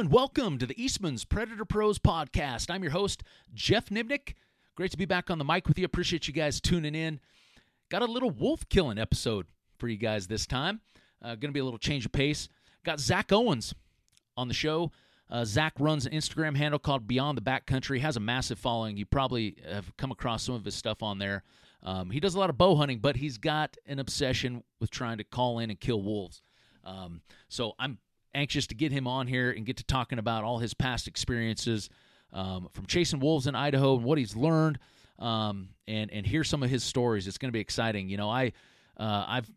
and welcome to the Eastman's Predator Pros podcast. I'm your host, Geoff Nibnick. Great to be back on the mic with you. Appreciate you guys tuning in. Got a little wolf killing episode for you guys this time. Uh, Going to be a little change of pace. Got Zach Owens on the show. Uh, Zach runs an Instagram handle called Beyond the Backcountry. Has a massive following. You probably have come across some of his stuff on there. Um, he does a lot of bow hunting, but he's got an obsession with trying to call in and kill wolves. Um, so I'm anxious to get him on here and get to talking about all his past experiences um, from chasing wolves in Idaho and what he's learned, um, and and hear some of his stories. It's going to be exciting. You know, I uh, I've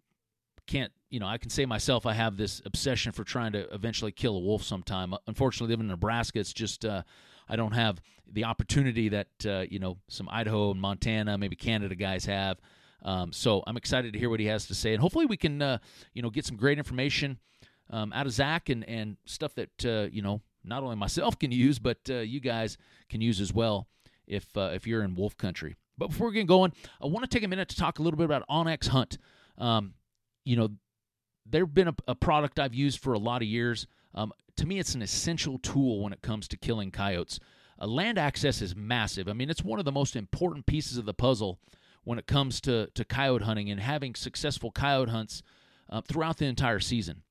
can't you know I can say myself I have this obsession for trying to eventually kill a wolf sometime. Unfortunately, living in Nebraska, it's just uh, I don't have the opportunity that uh, you know some Idaho and Montana, maybe Canada guys have. Um, so I'm excited to hear what he has to say, and hopefully we can uh, you know get some great information um, out of Zach and and stuff that uh, you know not only myself can use, but uh, you guys can use as well if uh, if you're in wolf country. But before we get going, I want to take a minute to talk a little bit about onX Hunt. Um, you know, they've been a, a, product I've used for a lot of years. Um, to me, it's an essential tool when it comes to killing coyotes. Uh, land access is massive. I mean, it's one of the most important pieces of the puzzle when it comes to, to coyote hunting and having successful coyote hunts uh, throughout the entire season.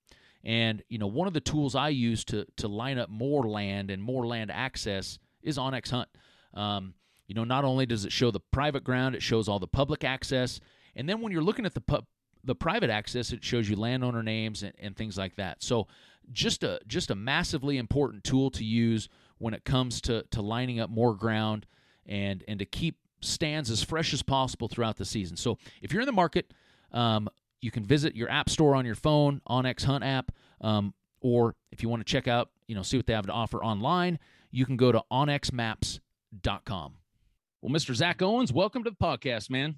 And you know, one of the tools I use to to line up more land and more land access is onX Hunt. Um, you know, not only does it show the private ground, it shows all the public access, and then when you're looking at the pu- the private access, it shows you landowner names and, and things like that. So, just a just a massively important tool to use when it comes to to lining up more ground and and to keep stands as fresh as possible throughout the season. So, if you're in the market, um, you can visit your app store on your phone, onX Hunt app, um, or if you want to check out, you know, see what they have to offer online, you can go to onxmaps.com. Well, Mr. Zach Owens, welcome to the podcast, man.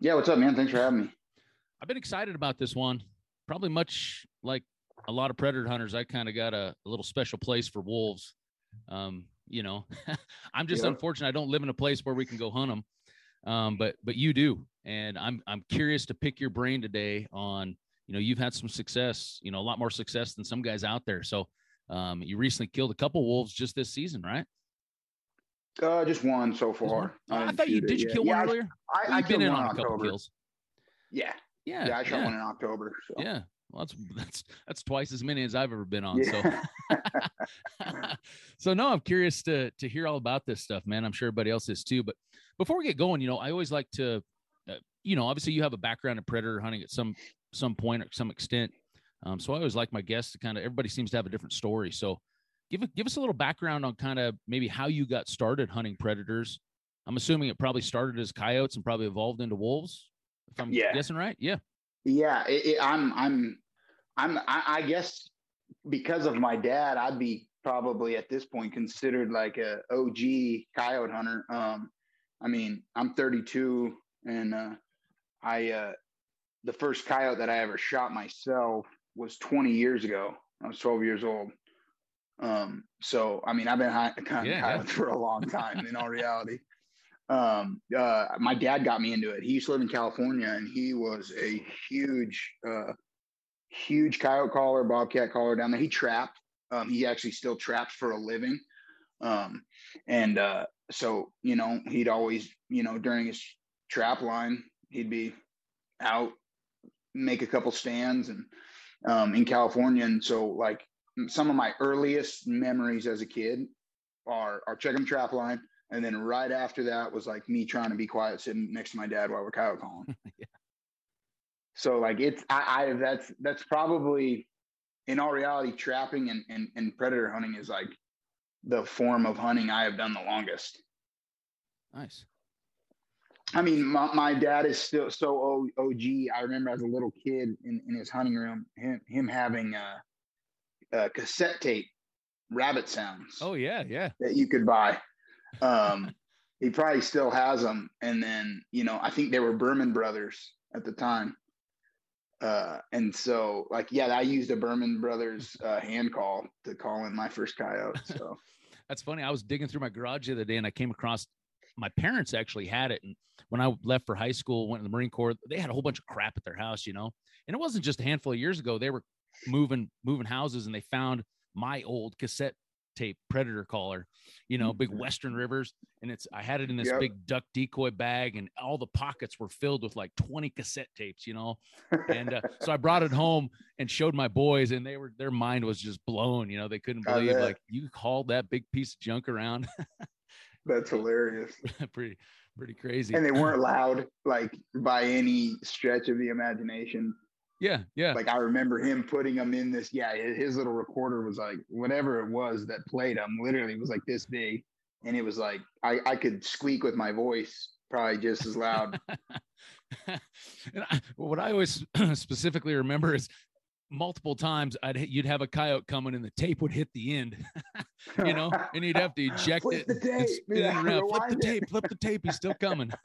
Yeah, what's up, man? Thanks for having me. I've been excited about this one. Probably much like a lot of predator hunters, I kind of got a, a, little special place for wolves. Um, you know, I'm just unfortunate I don't live in a place where we can go hunt them. Um, but but you do, and I'm I'm curious to pick your brain today on you know you've had some success, you know a lot more success than some guys out there. So um, you recently killed a couple wolves just this season, right? Uh, just one so far. I, I thought you did. You kill yeah, one earlier? I, I, have been in on a couple kills. Yeah. Yeah. Yeah. I shot yeah. one in October. So. Yeah. Well, that's that's that's twice as many as I've ever been on. Yeah. So, so no, I'm curious to to hear all about this stuff, man. I'm sure everybody else is too. But before we get going, you know, I always like to, you know, obviously you have a background in predator hunting at some some point or some extent. Um, so I always like my guests to kind of everybody seems to have a different story. So give give us a little background on kind of maybe how you got started hunting predators. I'm assuming it probably started as coyotes and probably evolved into wolves. If I'm yeah. guessing right, yeah. Yeah, it, it, I'm I'm I'm I, I guess because of my dad, I'd be probably at this point considered like a OG coyote hunter. Um, I mean, I'm 32 and uh, I uh, the first coyote that I ever shot myself was 20 years ago. I was 12 years old. Um, so I mean, I've been hunting yeah, coyotes yeah. for a long time. in all reality, um, uh, my dad got me into it. He used to live in California, and he was a huge, uh, huge coyote caller, bobcat caller down there. He trapped. Um, he actually still traps for a living. Um, and uh, so you know, he'd always, you know, during his trap line, he'd be out, make a couple stands, and um, in California. And so, like, some of my earliest memories as a kid are are checking trap line, and then right after that was like me trying to be quiet, sitting next to my dad while we're coyote calling. yeah. So like it's I, I that's that's probably in all reality trapping and, and and predator hunting is like the form of hunting I have done the longest. Nice. I mean, my, my dad is still so OG. I remember as a little kid in, in his hunting room, him, him having a, a cassette tape, rabbit sounds. Oh yeah, yeah. That you could buy. Um, he probably still has them. And then, you know, I think they were Burnham brothers at the time. Uh, and so like, yeah, I used a Burnham brothers uh, hand call to call in my first coyote. So that's funny. I was digging through my garage the other day and I came across my parents actually had it. And when I left for high school, went to the Marine Corps, they had a whole bunch of crap at their house, you know. And it wasn't just a handful of years ago. They were moving moving houses and they found my old cassette tape predator caller, you know, big Mhm. Western Rivers. And it's, I had it in this Yep. big duck decoy bag, and all the pockets were filled with like 20 cassette tapes, you know. And uh, so I brought it home and showed my boys, and they were, their mind was just blown. You know, they couldn't believe like you hauled that big piece of junk around. That's hilarious. pretty, pretty crazy. And they weren't loud, like by any stretch of the imagination. yeah. Yeah. Like I remember him putting them in this. Yeah, his little recorder was like whatever it was that played them. Literally was like this big, and it was like I I could squeak with my voice probably just as loud. and I, what I always specifically remember is multiple times I'd you'd have a coyote coming and the tape would hit the end, you know, and you'd have to eject Flip it the tape. spin Yeah, it around. Flip the it. tape, flip the tape. He's still coming.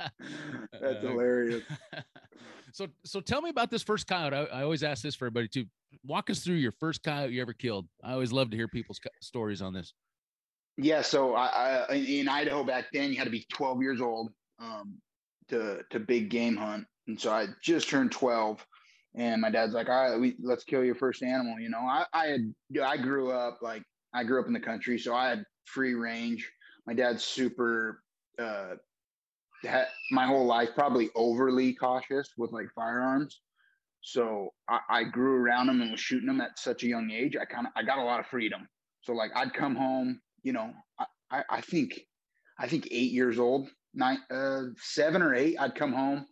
That's Uh, hilarious. so, so tell me about this first coyote. I, I always ask this for everybody to Walk us through your first coyote you ever killed. I always love to hear people's stories on this. Yeah, so I, I in- in Idaho back then, you had to be 12 years old um, to to big game hunt, and so I just turned 12, and my dad's like, "All right, we, let's kill your first animal." You know, I I had I grew up like I grew up in the country, so I had free range. My dad's super. Uh, had my whole life probably overly cautious with like firearms. So I, I grew around them and was shooting them at such a young age. I kind of I got a lot of freedom. So like I'd come home, you know, I, I, I think I think eight years old, nine uh seven or eight, I'd come home,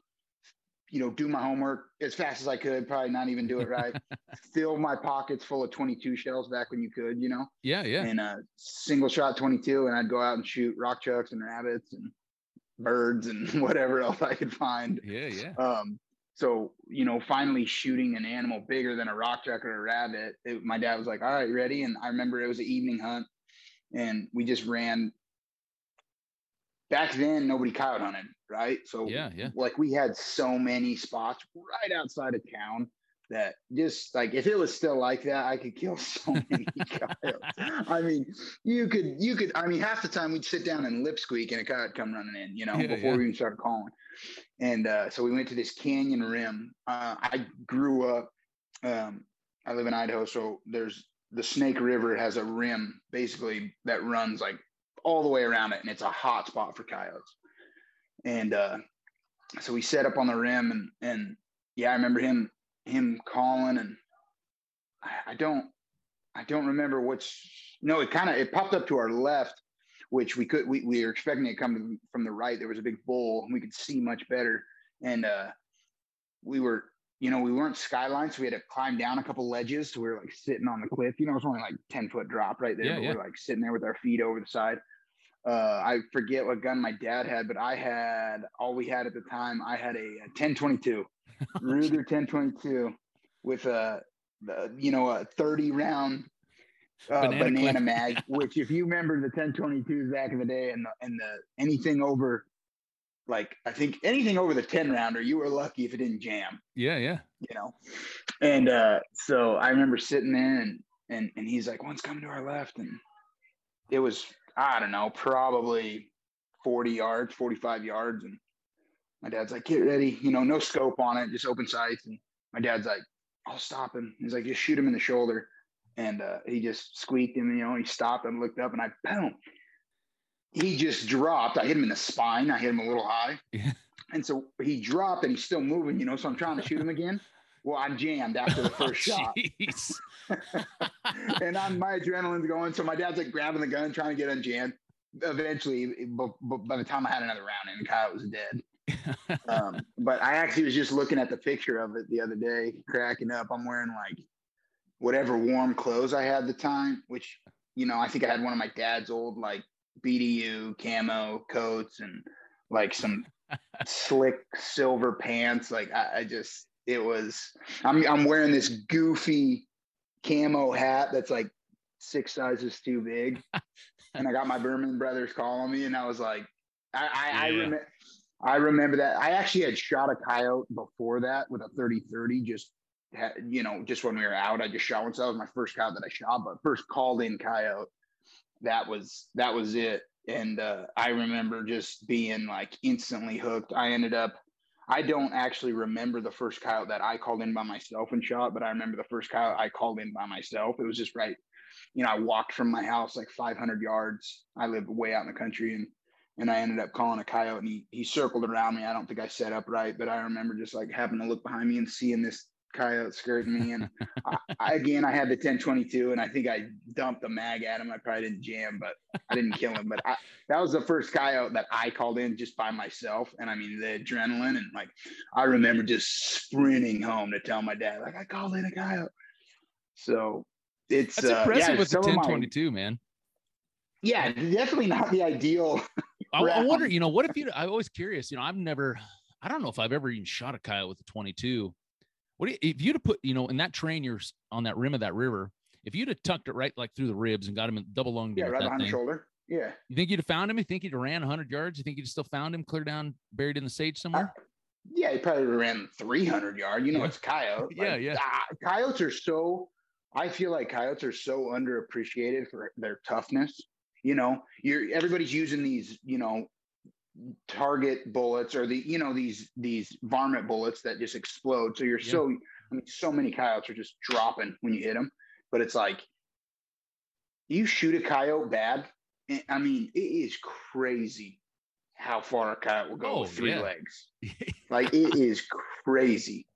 you know, do my homework as fast as I could, probably not even do it right. Fill my pockets full of 22 shells back when you could, you know, Yeah, yeah. and a single shot 22, and I'd go out and shoot rock chucks and rabbits and birds and whatever else I could find. Yeah, yeah. Um, so you know, finally shooting an animal bigger than a rock chuck or a rabbit. It, my dad was like, "All right, you ready?" And I remember it was an evening hunt, and we just ran. Back then, nobody coyote hunted, right? So Yeah, yeah. like we had so many spots right outside of town that just like if it was still like that, I could kill so many coyotes. I mean, you could, you could. I mean, half the time we'd sit down and lip squeak, and a coyote come running in, you know, Yeah, before yeah. we even started calling. And uh, so we went to this canyon rim. Uh, I grew up. Um, I live in Idaho, so there's the Snake River has a rim basically that runs like all the way around it, and it's a hot spot for coyotes. And uh, so we set up on the rim, and and yeah, I remember him him calling, and I, I don't I don't remember which. No, it kind of it popped up to our left, which we could we, we were expecting it coming from the right. There was a big bowl, and we could see much better. And uh, we were, you know, we weren't skyline, so we had to climb down a couple ledges. So we were like sitting on the cliff. You know, it's only like ten foot drop right there, Yeah, but yeah. we're like sitting there with our feet over the side. Uh, I forget what gun my dad had, but I had all we had at the time. I had a, a 1022 Ruger 1022 with a, the, you know, a 30 round uh, Banana banana, mag. Which, if you remember the 1022s back in the day, and the, and the anything over, like I think anything over the 10 rounder, you were lucky if it didn't jam Yeah, yeah. you know. And uh, so I remember sitting there and and and he's like, "One's coming to our left," and it was I don't know, probably forty yards, forty five yards, and my dad's like, "Get ready," you know, no scope on it, just open sights, and my dad's like, "I'll stop him." He's like, "Just shoot him in the shoulder," and uh, he just squeaked him, you know. He stopped and looked up, and I boom. He just dropped. I hit him in the spine. I hit him a little high. Yeah. And so he dropped and he's still moving, you know. So I'm trying to shoot him again. Well, I'm jammed after the Oh, first shot, and I'm my adrenaline's going. So my dad's like grabbing the gun, trying to get unjammed. Eventually, b- b- by the time I had another round in, Kyle was dead. Um, but I actually was just looking at the picture of it the other day, cracking up. I'm wearing like whatever warm clothes I had the time, which you know I think I had one of my dad's old like BDU camo coats and like some slick silver pants. Like I, I just it was I'm I'm wearing this goofy camo hat that's like six sizes too big. and I got my Burnham brothers calling me and I was like I I, I Yeah. remember I remember that. I actually had shot a coyote before that with a 30-30, just had, you know, just when we were out, I just shot one. So that was my first coyote that I shot, but first called in coyote. That was that was it. And uh, I remember just being like instantly hooked. I ended up I don't actually remember the first coyote that I called in by myself and shot, but I remember the first coyote I called in by myself. It was just right you know, I walked from my house like 500 yards. I live way out in the country and, and I ended up calling a coyote and he, he circled around me. I don't think I set up right, but I remember just like having to look behind me and seeing this coyote skirting me. And I, I, again, I had the 1022 and I think I dumped the mag at him. I probably didn't jam, but I didn't kill him. But I, that was the first coyote that I called in just by myself. And I mean, the adrenaline and like, I remember just sprinting home to tell my dad, like, I called in a coyote. So it's That's uh, impressive yeah, with the some of my- 1022, man. yeah, definitely not the ideal. I, I wonder, you know, what if you? I'm always curious. You know, I've never, I don't know if I've ever even shot a coyote with a 22. What do you, if you'd have put, you know, in that train you're on that rim of that river, if you'd have tucked it right like through the ribs and got him in double lung Yeah, right behind the shoulder. Yeah. you think you'd have found him? You think he'd have ran 100 yards? You think you'd still found him clear down, buried in the sage somewhere? Yeah, he probably ran 300 yard. You know, Yeah. it's coyote. Yeah, yeah. ah, coyotes are so. I feel like coyotes are so underappreciated for their toughness. You know, you're everybody's using these, you know, target bullets or the, you know, these these varmint bullets that just explode. So you're Yeah. so. I mean, so many coyotes are just dropping when you hit them, but it's like you shoot a coyote bad. Eh, I mean, it is crazy how far a coyote will go Oh, with three yeah. legs. Like it is crazy.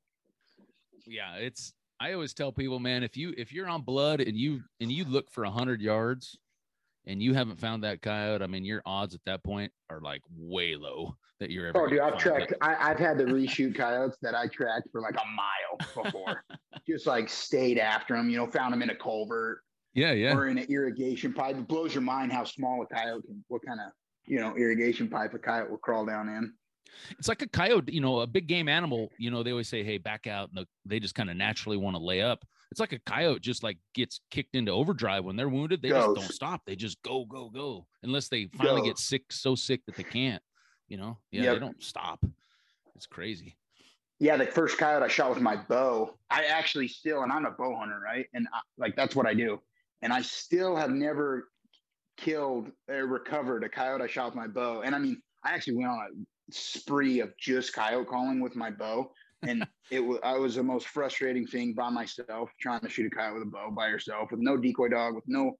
yeah, it's. I always tell people, man, if you if you're on blood and you and you look for a 100 yards and you haven't found that coyote, I mean, your odds at that point are like way low that you're ever. Oh, dude, I've tracked. I, I've had to reshoot coyotes that I tracked for like a mile before. Just like stayed after them. You know, found them in a culvert Yeah, yeah. or in an irrigation pipe. It blows your mind how small a coyote can. What kind of you know irrigation pipe a coyote will crawl down in. It's like a coyote, you know, a big game animal. You know, they always say, "Hey, back out," and they just kind of naturally want to lay up. It's like a coyote just like gets kicked into overdrive when they're wounded. They just don't stop. They just go, go, go, unless they finally get sick, so sick that they can't. You know, yeah, they don't stop. It's crazy. Yeah, the first coyote I shot with my bow, I actually still, and I'm a bow hunter, right? And I, like that's what I do. And I still have never killed or recovered a coyote I shot with my bow. And I mean, I actually went on a spree of just coyote calling with my bow, and it was I was the most frustrating thing by myself trying to shoot a coyote with a bow by yourself with no decoy dog, with no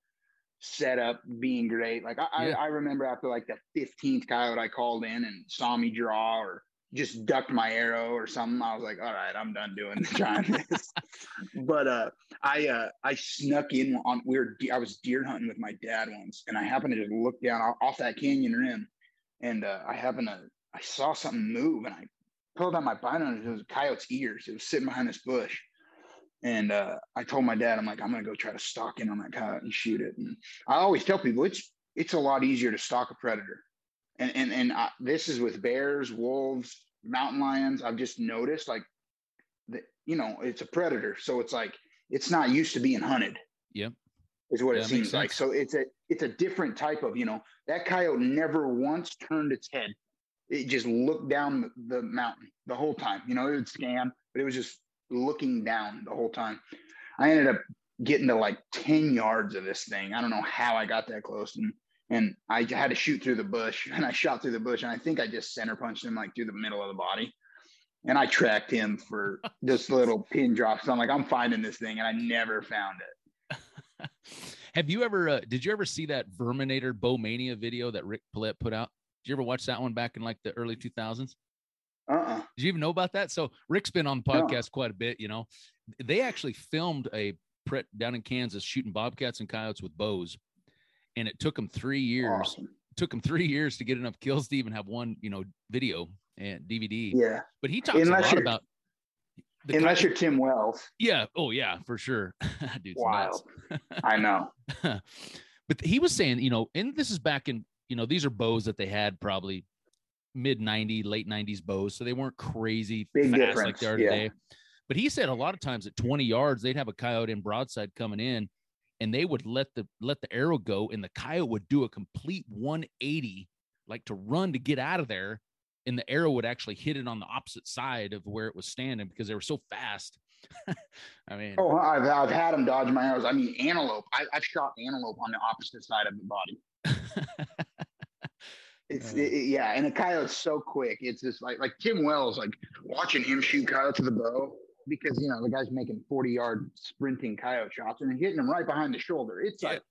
setup being great. Like I, Yeah. I, I remember after like the 15th coyote I called in and saw me draw or just ducked my arrow or something. I was like, all right, I'm done doing trying this. but uh I uh I snuck in on we were I was deer hunting with my dad once and I happened to just look down off, off that canyon rim and uh I happened to I saw something move and I pulled out my binoculars. It was a coyote's ears. It was sitting behind this bush. And uh, I told my dad, I'm like, I'm gonna go try to stalk in on that coyote and shoot it. And I always tell people it's it's a lot easier to stalk a predator. And and and I, this is with bears, wolves, mountain lions. I've just noticed like that you know it's a predator, so it's like it's not used to being hunted. Yep. is what Yeah, it seems like. So it's a it's a different type of you know that coyote never once turned its head. It just looked down the, mountain the whole time. You know, it would scan, but it was just looking down the whole time. I ended up getting to like 10 yards of this thing. I don't know how I got that close. And and I had to shoot through the bush and I shot through the bush and I think I just center punched him like through the middle of the body. And I tracked him for this little pin drop. So I'm like, I'm finding this thing and I never found it. Have you ever? Uh, did you ever see that Verminator Bowmania video that Rick Paulette put out? Did you ever watch that one back in like the early 2000s? Uh-uh. Did you even know about that? So Rick's been on the No. podcast quite a bit. You know, they actually filmed a pret down in Kansas shooting bobcats and coyotes with bows, and it took them three years. Awesome. Took them three years to get enough kills to even have one, you know, video and DVD. Yeah. But he talks Unless a lot about. the Unless coyote- you're Tim Wells. yeah, oh yeah, for sure. Dude's. Wild. I know. but he was saying, you know, and this is back in, you know, these are bows that they had probably mid 90, late 90s bows. So they weren't crazy Big fast like they are yeah. today. But he said a lot of times at 20 yards, they'd have a coyote in broadside coming in and they would let the let the arrow go and the coyote would do a complete 180, like to run to get out of there. And the arrow would actually hit it on the opposite side of where it was standing because they were so fast. I mean, Oh, I've, I've had them dodge my arrows. I mean, antelope. I, I've shot antelope on the opposite side of the body. It's Uh. it- yeah, and a coyote's so quick. It's just like like Tim Wells, like watching him shoot coyotes with a bow. because you know the guy's making 40 yard sprinting coyote shots and hitting him right behind the shoulder. It's Yeah. like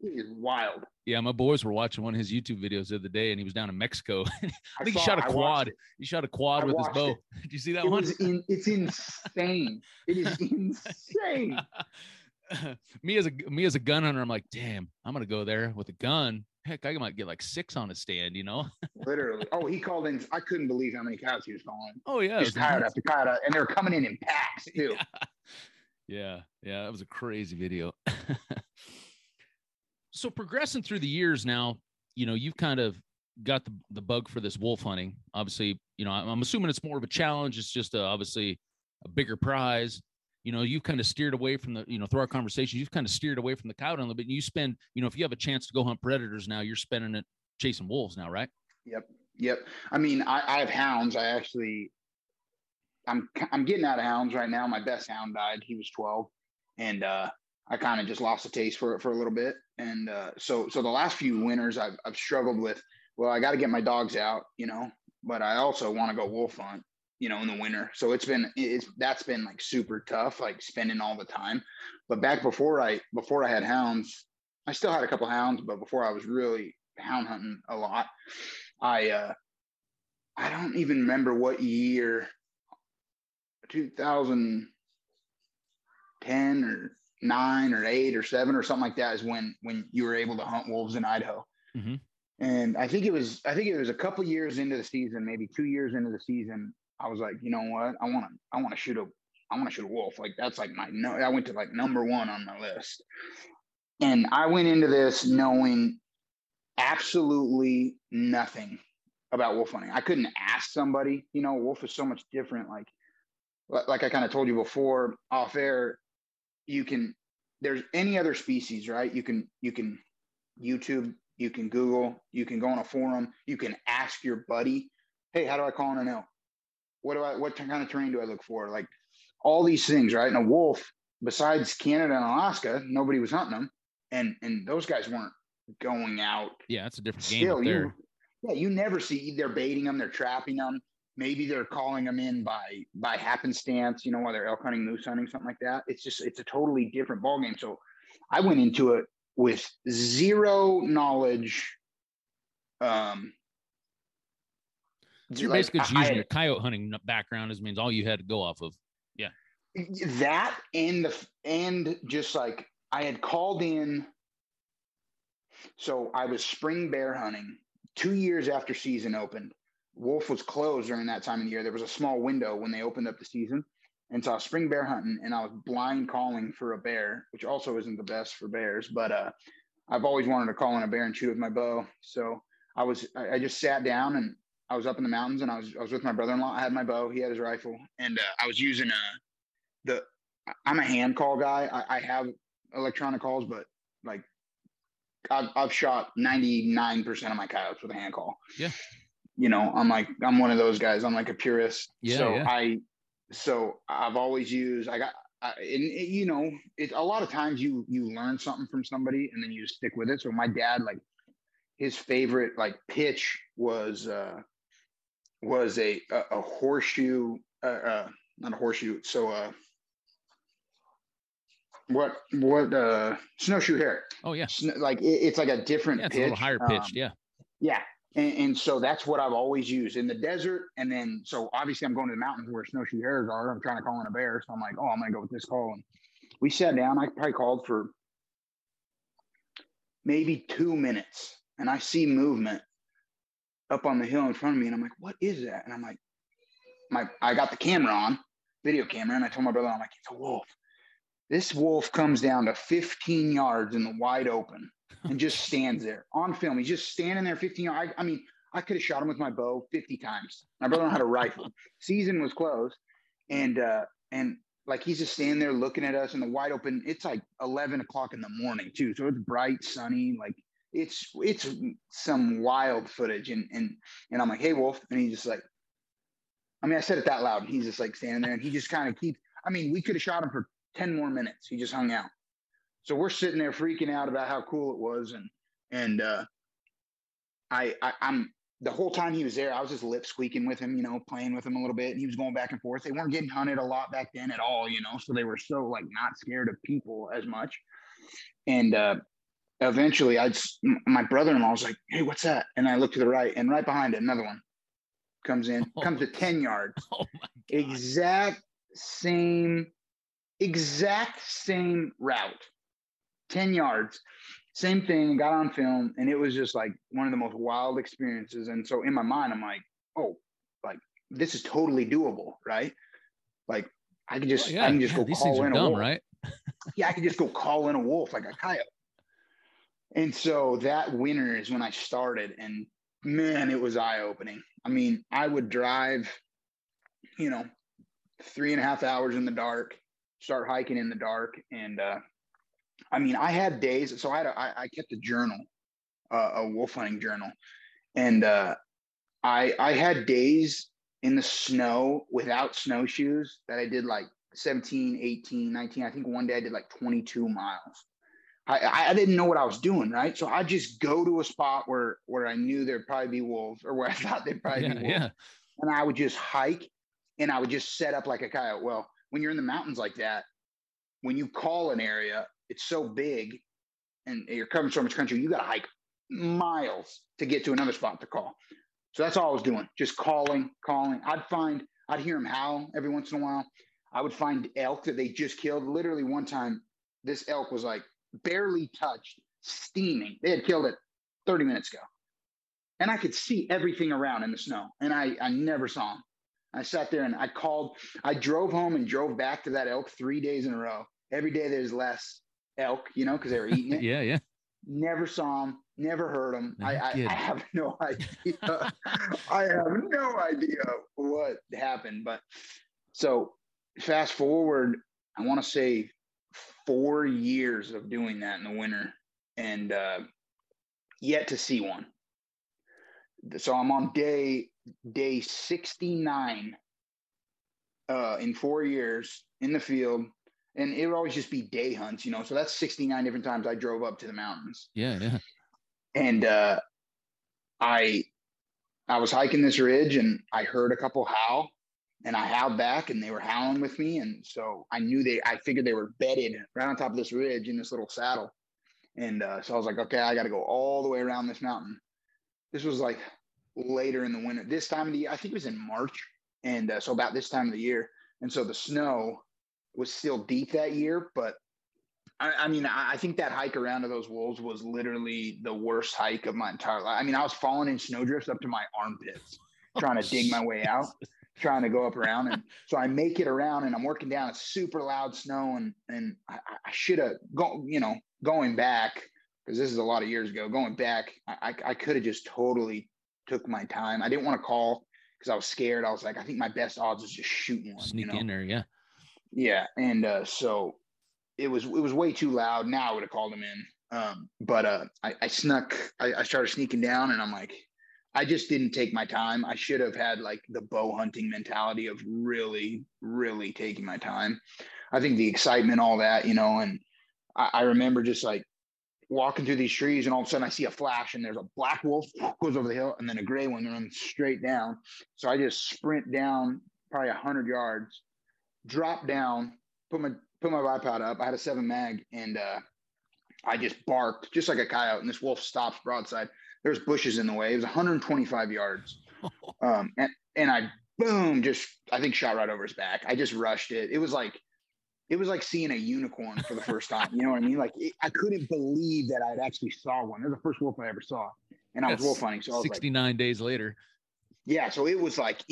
it is wild. Yeah, my boys were watching one of his YouTube videos the other day, and he was down in Mexico. I think he shot a quad. He shot a quad I with his bow. it. Did you see that It one? in, it's insane. It is insane. me as a me as a gun hunter, I'm like, damn, I'm gonna go there with a gun. Heck, I might get like six on a stand, you know? Literally. Oh, he called in. I couldn't believe how many cows he was calling. Oh yeah, it Just was coyote nuts. after and they were coming in in packs too. yeah, yeah, that was a crazy video. so progressing through the years now, you know, you've kind of got the, the bug for this wolf hunting. Obviously, you know, I'm, I'm assuming it's more of a challenge. It's just a, obviously a bigger prize. You know, you've kind of steered away from the, you know, through our conversation, you've kind of steered away from the coyote a little bit. And you spend, you know, if you have a chance to go hunt predators now, you're spending it chasing wolves now, right? Yep. Yep. I mean, I, I have hounds. I actually, I'm I'm getting out of hounds right now. My best hound died. He was 12, and uh, I kind of just lost the taste for it for a little bit. And uh, so so the last few winters, I've I've struggled with. Well, I got to get my dogs out, you know, but I also want to go wolf hunt, you know, in the winter. So it's been it's that's been like super tough, like spending all the time. But back before I before I had hounds, I still had a couple hounds, but before I was really hound hunting a lot, I uh I don't even remember what year 2010 or 9 or 8 or 7 or something like that is when when you were able to hunt wolves in Idaho. Mhm. And I think it was I think it was a couple years into the season, maybe 2 years into the season, I was like, you know what? I want to I want to shoot a I want to shoot a wolf. Like that's like my no I went to like number 1 on my list. And I went into this knowing absolutely nothing about wolf hunting. I couldn't ask somebody, you know, wolf is so much different. Like, like I kind of told you before off air, you can, there's any other species, right? You can, you can YouTube, you can Google, you can go on a forum, you can ask your buddy, Hey, how do I call in an elk? What do I, what kind of terrain do I look for? Like all these things, right? And a wolf, besides Canada and Alaska, nobody was hunting them. And, and those guys weren't going out Yeah, that's a different game still there. you yeah you never see they're baiting them they're trapping them maybe they're calling them in by by happenstance you know while they're elk hunting moose hunting something like that it's just it's a totally different ball game so i went into it with zero knowledge um you're like, basically just I- using your coyote hunting background as means all you had to go off of. Yeah. That and the and just like I had called in. So I was spring bear hunting two years after season opened. Wolf was closed during that time of the year. There was a small window when they opened up the season, and so I was spring bear hunting, and I was blind calling for a bear, which also isn't the best for bears. But uh, I've always wanted to call in a bear and shoot with my bow. So I was I just sat down and I was up in the mountains, and I was I was with my brother-in-law. I had my bow, he had his rifle, and uh, I was using a the I'm a hand call guy. I, I have electronic calls, but like I've, I've shot 99% of my coyotes with a hand call. Yeah. You know, I'm like, I'm one of those guys. I'm like a purist. Yeah, So yeah. I, so I've always used, I got, I, and it, you know, it's a lot of times you, you learn something from somebody and then you stick with it. So my dad, like his favorite like pitch was, uh, was a, a, a horseshoe, uh, uh, not a horseshoe. So, uh, what what uh snowshoe hare Oh yeah, Sn- like it, it's like a different yeah, it's pitch a little higher um, pitched. yeah, yeah and, and so that's what i've always used in the desert and then so obviously i'm going to the mountains where snowshoe hares are i'm trying to call in a bear so i'm like oh i'm gonna go with this call and we sat down i probably called for maybe two minutes and i see movement up on the hill in front of me and i'm like what is that and i'm like my i got the camera on video camera and i told my brother i'm like it's a wolf this wolf comes down to 15 yards in the wide open and just stands there on film. He's just standing there 15 yards. I, I mean, I could have shot him with my bow 50 times. My brother had a rifle. Season was closed. And uh and like he's just standing there looking at us in the wide open. It's like 11 o'clock in the morning too. So it's bright, sunny, like it's it's some wild footage. And and and I'm like, hey Wolf. And he's just like, I mean, I said it that loud. And he's just like standing there and he just kind of keeps I mean, we could have shot him for 10 more minutes. He just hung out. So we're sitting there freaking out about how cool it was. And, and, uh, I, I I'm the whole time he was there, I was just lip squeaking with him, you know, playing with him a little bit. And he was going back and forth. They weren't getting hunted a lot back then at all, you know, so they were so like not scared of people as much. And uh, eventually, I'd my brother in law was like, "Hey, what's that?" And I looked to the right, and right behind it, another one comes in, oh. comes to ten yards, oh exact same, exact same route, ten yards same thing, got on film, and it was just like one of the most wild experiences. And so in my mind, I'm like, oh, like this is totally doable, right? Like I can just, yeah, I can just yeah, go call in a wolf, right? yeah, I can just go call in a wolf like a coyote. And so that winter is when I started, and man, it was eye opening. I mean, I would drive, you know, three and a half hours in the dark, start hiking in the dark, and uh, I mean, I had days. So I had a, I, I kept a journal, uh, a wolf hunting journal, and uh, I I had days in the snow without snowshoes that I did like 17, 18, 19. I think one day I did like 22 miles. I, I didn't know what I was doing, right? So I just go to a spot where where I knew there'd probably be wolves, or where I thought there'd probably yeah, be wolves, yeah. and I would just hike, and I would just set up like a coyote. Well, when you're in the mountains like that, when you call an area, it's so big and you're covering so much country, you got to hike miles to get to another spot to call. So that's all I was doing, just calling, calling. I'd find, I'd hear them howl every once in a while. I would find elk that they just killed. Literally, one time, this elk was like barely touched, steaming. They had killed it 30 minutes ago. And I could see everything around in the snow, and I, I never saw him. I sat there and I called, I drove home and drove back to that elk three days in a row. Every day there's less elk, you know, because they were eating it. yeah, yeah. Never saw them, never heard them. I, I, I, have no idea. I have no idea what happened. But so fast forward, I want to say four years of doing that in the winter and uh, yet to see one. So I'm on day day 69 uh, in four years in the field and it would always just be day hunts, you know. So that's 69 different times I drove up to the mountains. Yeah, yeah. And uh I I was hiking this ridge and I heard a couple howl and I howled back and they were howling with me. And so I knew they I figured they were bedded right on top of this ridge in this little saddle. And uh, so I was like, okay, I got to go all the way around this mountain. This was like later in the winter. This time of the year, I think it was in March. And uh, so about this time of the year. And so the snow was still deep that year, but I, I mean, I, I, think that hike around to those wolves was literally the worst hike of my entire life. I mean, I was falling in snowdrifts up to my armpits, trying to dig my way out, trying to go up around. And so I make it around and I'm working down a super loud snow. And, and I, I should have go, you know, going back, because this is a lot of years ago, going back, I, I could have just totally took my time. I didn't want to call because I was scared. I was like, I think my best odds is just shooting one. Sneak you know? in there, yeah. Yeah, and uh, so it was it was way too loud. Now I would have called him in. Um, but uh, I, I snuck. I, I started sneaking down, and I'm like, I just didn't take my time. I should have had like the bow hunting mentality of really, really taking my time. I think the excitement, all that, you know, and I, I remember just like walking through these trees, and all of a sudden I see a flash, and there's a black wolf goes over the hill, and then a gray one runs straight down. So I just sprint down probably a hundred yards dropped down, put my put my bipod up. I had a seven mag, and uh, I just barked just like a coyote, and this wolf stops broadside. There's bushes in the way. It was 125 yards, um, and and I boom, just I think shot right over his back. I just rushed it. It was like it was like seeing a unicorn for the first time. You know what I mean? Like it, I couldn't believe that I'd actually saw one. It was the first wolf I ever saw, and I was wolf hunting. So 69 like, days later. Yeah, so it was like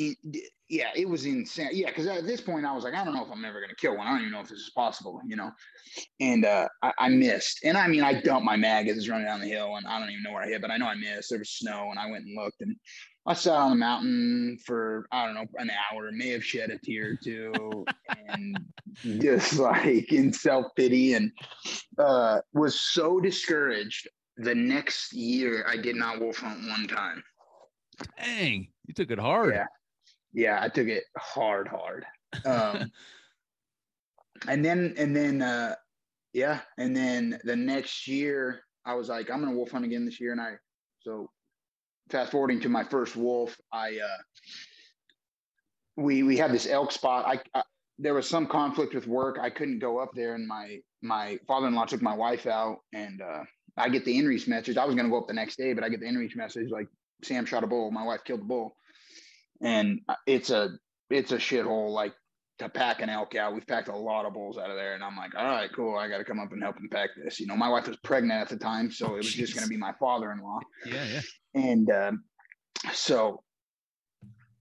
yeah, it was insane. Yeah, because at this point I was like, I don't know if I'm ever gonna kill one. I don't even know if this is possible, you know. And uh, I, I, missed. And I mean, I dumped my mag as it's running down the hill, and I don't even know where I hit, but I know I missed. There was snow, and I went and looked, and I sat on the mountain for I don't know an hour. May have shed a tear or two, and just like in self pity, and uh, was so discouraged. The next year, I did not wolf hunt one time. Dang, you took it hard. Yeah yeah, I took it hard, hard. Um, and then, and then, uh, yeah, and then the next year, I was like, I'm gonna wolf hunt again this year, and I so fast forwarding to my first wolf, I uh, we we had this elk spot. I, I there was some conflict with work. I couldn't go up there, and my my father in law took my wife out, and uh, I get the inReach message. I was going to go up the next day, but I get the inReach message like Sam shot a bull. My wife killed the bull, and it's a it's a shithole. Like to pack an elk out, we've packed a lot of bulls out of there, and I'm like, all right, cool. I got to come up and help them pack this. You know, my wife was pregnant at the time, so it was just going to be my father in law. Yeah, yeah. And um, so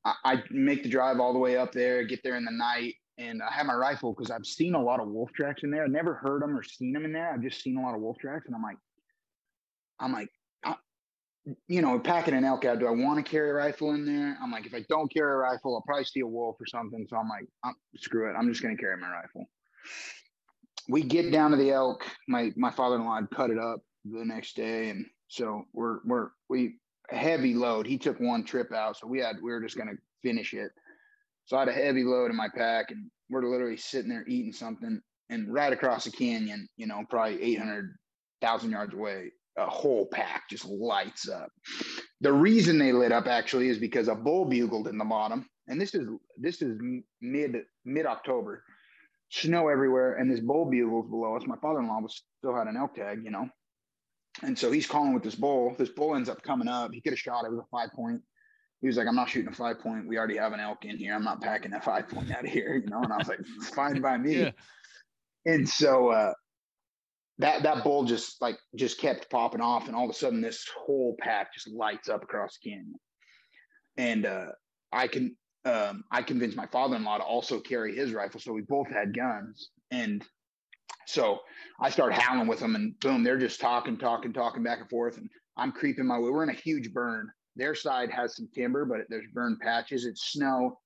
I, I make the drive all the way up there, get there in the night, and I have my rifle because I've seen a lot of wolf tracks in there. I've never heard them or seen them in there. I've just seen a lot of wolf tracks, and I'm like, I'm like, you know, packing an elk out. Do I want to carry a rifle in there? I'm like, if I don't carry a rifle, I'll probably see a wolf or something. So I'm like, I'm, screw it. I'm just gonna carry my rifle. We get down to the elk. My my father-in-law had cut it up the next day, and so we're we're we heavy load. He took one trip out, so we had we were just gonna finish it. So I had a heavy load in my pack, and we're literally sitting there eating something, and right across the canyon, you know, probably 800,000 yards away, a whole pack just lights up. The reason they lit up actually is because a bull bugled in the bottom, and this is this is mid mid October, snow everywhere, and this bull bugles below us. My father-in-law was still had an elk tag, you know, and so he's calling with this bull. This bull ends up coming up. He could have shot it with a five point. He was like, I'm not shooting a five point. We already have an elk in here. I'm not packing a five point out of here, you know. And I was like, fine by me. Yeah. And so uh, that that bull just like just kept popping off, and all of a sudden this whole pack just lights up across the canyon. And uh, I can um, I convinced my father-in-law to also carry his rifle, so we both had guns. And so I start howling with them, and boom, they're just talking, talking, talking back and forth. And I'm creeping my way. We're in a huge burn. Their side has some timber, but there's burn patches. It's snow,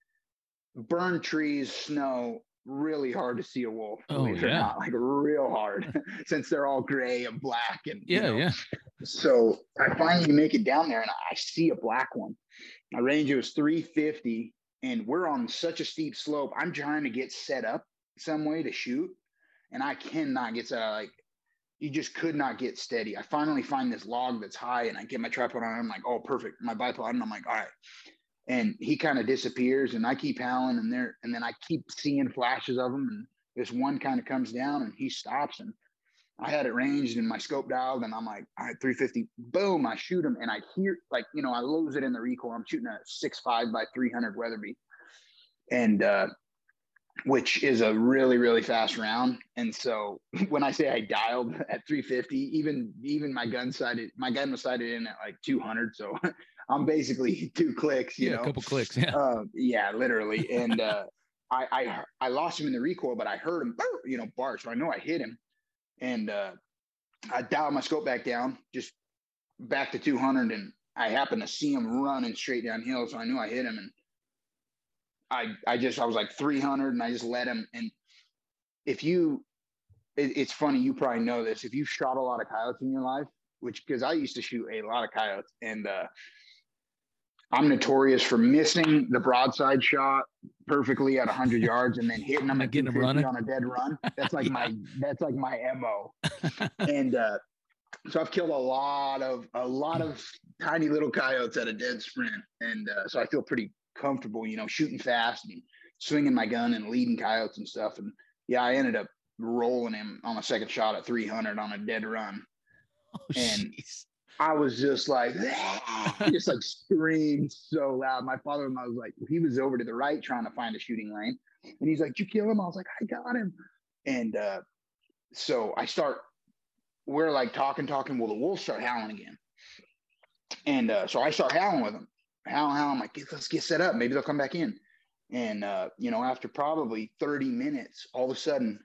burn trees, snow. Really hard to see a wolf. Oh yeah, not, like real hard, since they're all gray and black and yeah, you know. yeah. So I finally make it down there, and I see a black one. My range was 350, and we're on such a steep slope. I'm trying to get set up some way to shoot and I cannot get set up. like you just could not get steady. I finally find this log that's high and I get my tripod on. I'm like, oh, perfect. My bipod. And I'm like, all right. And he kind of disappears and I keep howling and there, and then I keep seeing flashes of him. And this one kind of comes down and he stops and I had it ranged and my scope dialed and I'm like, all right, 350, boom, I shoot him and I hear like, you know, I lose it in the recoil. I'm shooting a six five by 300 Weatherby. And uh, which is a really really fast round and so when i say i dialed at 350 even even my gun sighted my gun was sighted in at like 200 so i'm basically two clicks you yeah, know a couple clicks yeah uh, yeah literally and uh, I, I i lost him in the recoil but i heard him you know bark so i know i hit him and uh, i dialed my scope back down just back to 200 and i happened to see him running straight downhill so i knew i hit him and I I just I was like 300 and I just let him. And if you, it, it's funny, you probably know this. If you've shot a lot of coyotes in your life, which because I used to shoot a lot of coyotes, and uh, I'm notorious for missing the broadside shot perfectly at 100 yards and then hitting them, getting them running on a dead run. That's like yeah. my that's like my mo. and uh, so I've killed a lot of a lot of tiny little coyotes at a dead sprint, and uh, so I feel pretty comfortable, you know, shooting fast and swinging my gun and leading coyotes and stuff. And yeah, I ended up rolling him on a second shot at 300 on a dead run. Oh, and geez. I was just like, just like screamed so loud. My father-in-law was like, he was over to the right trying to find a shooting lane. And he's like, you kill him? I was like, I got him. And uh, so I start, we're like talking, talking. Well, the wolves start howling again. And uh, so I start howling with them how how I'm like, let's get set up. Maybe they'll come back in. And uh, you know, after probably 30 minutes, all of a sudden,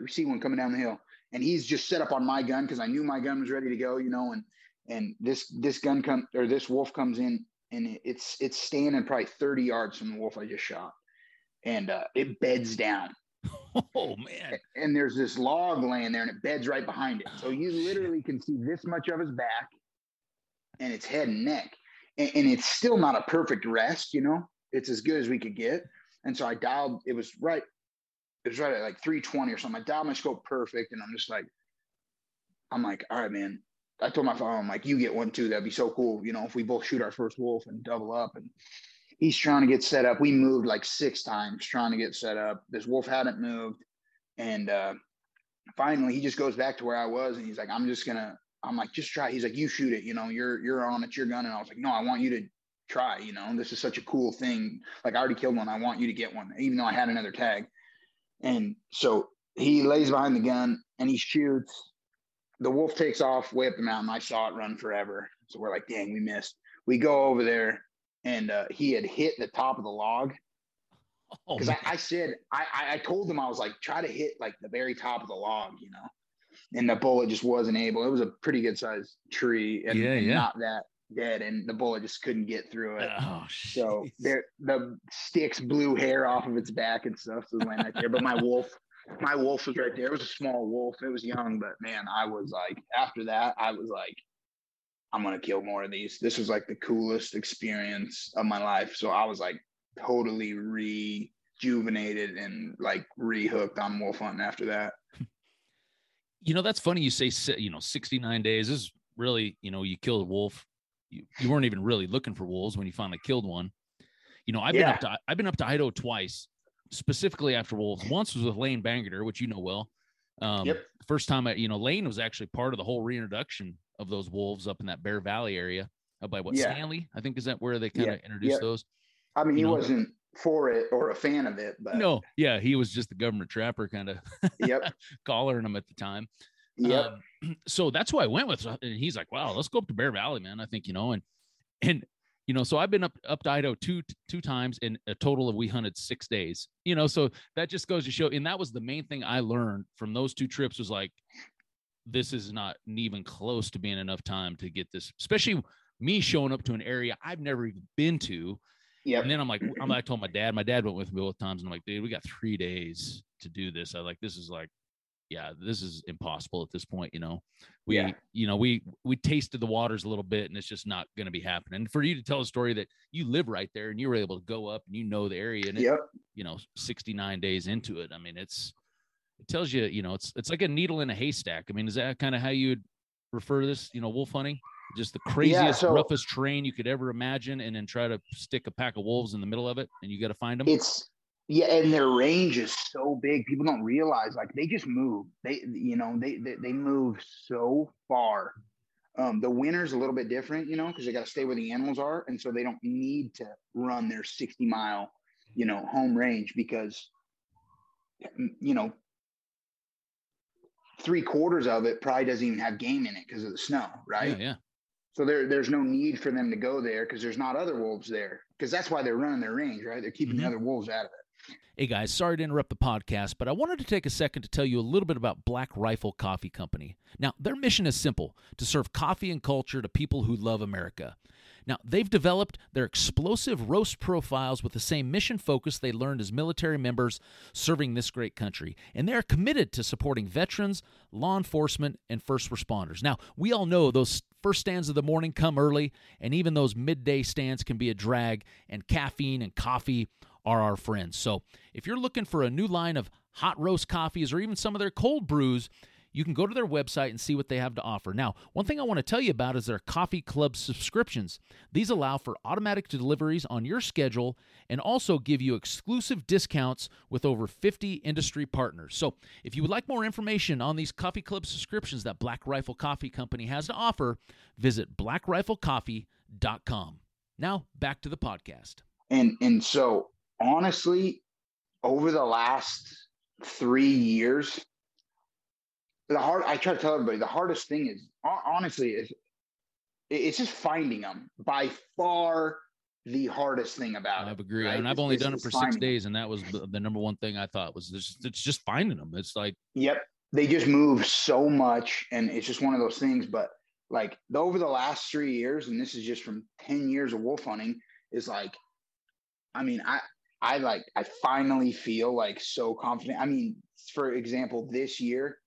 we see one coming down the hill, and he's just set up on my gun because I knew my gun was ready to go. You know, and and this this gun come or this wolf comes in, and it's it's standing probably 30 yards from the wolf I just shot, and uh, it beds down. Oh man! And there's this log laying there, and it beds right behind it. So you literally can see this much of his back, and its head and neck and, and it's still not a perfect rest, you know, it's as good as we could get. And so I dialed, it was right, it was right at like 320 or something. I dialed my scope perfect. And I'm just like, I'm like, all right, man, I told my father, I'm like, you get one too. That'd be so cool. You know, if we both shoot our first wolf and double up. And he's trying to get set up. We moved like six times trying to get set up. This wolf hadn't moved. And uh, finally he just goes back to where I was and he's like, I'm just gonna, I'm like, just try. He's like, you shoot it, you know, you're you're on it, your gun. And I was like, no, I want you to try, you know, this is such a cool thing. Like I already killed one. I want you to get one, even though I had another tag. And so he lays behind the gun and he shoots. The wolf takes off way up the mountain. I saw it run forever. So we're like, dang, we missed. We go over there and uh, he had hit the top of the log. Because oh, I, I, said, I, I told him, I was like, try to hit like the very top of the log, you know? And the bullet just wasn't able. It was a pretty good sized tree and, yeah, and yeah. not that dead and the bullet just couldn't get through it. Oh, so there the sticks blew hair off of its back and stuff. So laying right there. But my wolf, my wolf was right there. It was a small wolf. It was young, but man, I was like, after that, I was like, I'm gonna kill more of these. This was like the coolest experience of my life. So I was like totally rejuvenated and like rehooked on wolf hunting after that. You know, that's funny. You say, you know, 69 days is really, you know, you kill a wolf you, you weren't even really looking for wolves when you finally killed one. You know, I've yeah. been up to I've been up to Idaho twice, specifically after wolves. Once was with Lane Bangerter, which you know well. Um, yep. First time, I, you know, Lane was actually part of the whole reintroduction of those wolves up in that Bear Valley area, up by what yeah. Stanley, I think, is that where they kind of yeah. introduced those. I mean, you he know? wasn't for it or a fan of it, but no, yeah, he was just the government trapper kind of yep collaring them at the time. Yeah. Um, so that's who I went with. And he's like, wow, let's go up to Bear Valley, man. I think, you know, and, and, you know, so I've been up, up to Idaho two, two times in a total of, we hunted six days, you know, so that just goes to show. And that was the main thing I learned from those two trips was like, this is not even close to being enough time to get this, especially me showing up to an area I've never even been to. Yeah. And then I'm like, I'm, I told my dad, my dad went with me both times. And I'm like, dude, we got three days to do this. I like, this is like yeah, this is impossible at this point. You know, we, yeah. you know, we, we tasted the waters a little bit and it's just not going to be happening. And for you to tell a story that you live right there and you were able to go up and you know the area and, yep. it, you know, 69 days into it. I mean, it's, it tells you, you know, it's, it's like a needle in a haystack. I mean, is that kind of how you would refer to this, you know, wolf hunting? Just the craziest, yeah, so, roughest terrain you could ever imagine, and then try to stick a pack of wolves in the middle of it, and you got to find them. It's yeah, and their range is so big. People don't realize like they just move. They you know they they, they move so far. Um, the winter's a little bit different, you know, because they got to stay where the animals are, and so they don't need to run their sixty mile, you know, home range because, you know, three quarters of it probably doesn't even have game in it because of the snow, right? Yeah, yeah. So there, there's no need for them to go there because there's not other wolves there because that's why they're running their range, right? They're keeping mm-hmm. the other wolves out of it. Hey guys, sorry to interrupt the podcast, but I wanted to take a second to tell you a little bit about Black Rifle Coffee Company. Now, their mission is simple to serve coffee and culture to people who love America. Now, they've developed their explosive roast profiles with the same mission focus they learned as military members serving this great country. And they're committed to supporting veterans, law enforcement, and first responders. Now, we all know those first stands of the morning come early, and even those midday stands can be a drag, and caffeine and coffee are our friends. So if you're looking for a new line of hot roast coffees or even some of their cold brews, you can go to their website and see what they have to offer. Now, one thing I want to tell you about is their Coffee Club subscriptions. These allow for automatic deliveries on your schedule and also give you exclusive discounts with over 50 industry partners. So, if you would like more information on these Coffee Club subscriptions that Black Rifle Coffee Company has to offer, visit blackriflecoffee.com. Now, back to the podcast. And and so honestly, over the last three years, the hard I try to tell everybody the hardest thing is honestly is it's just finding them by far the hardest thing about I it. agree, right? and I've only done it for six days, and that was the number one thing I thought was just, it's just finding them. It's like yep, they just move so much, and it's just one of those things. But like over the last three years, and this is just from ten years of wolf hunting, is like, I mean, I I like I finally feel like so confident. I mean, for example, this year,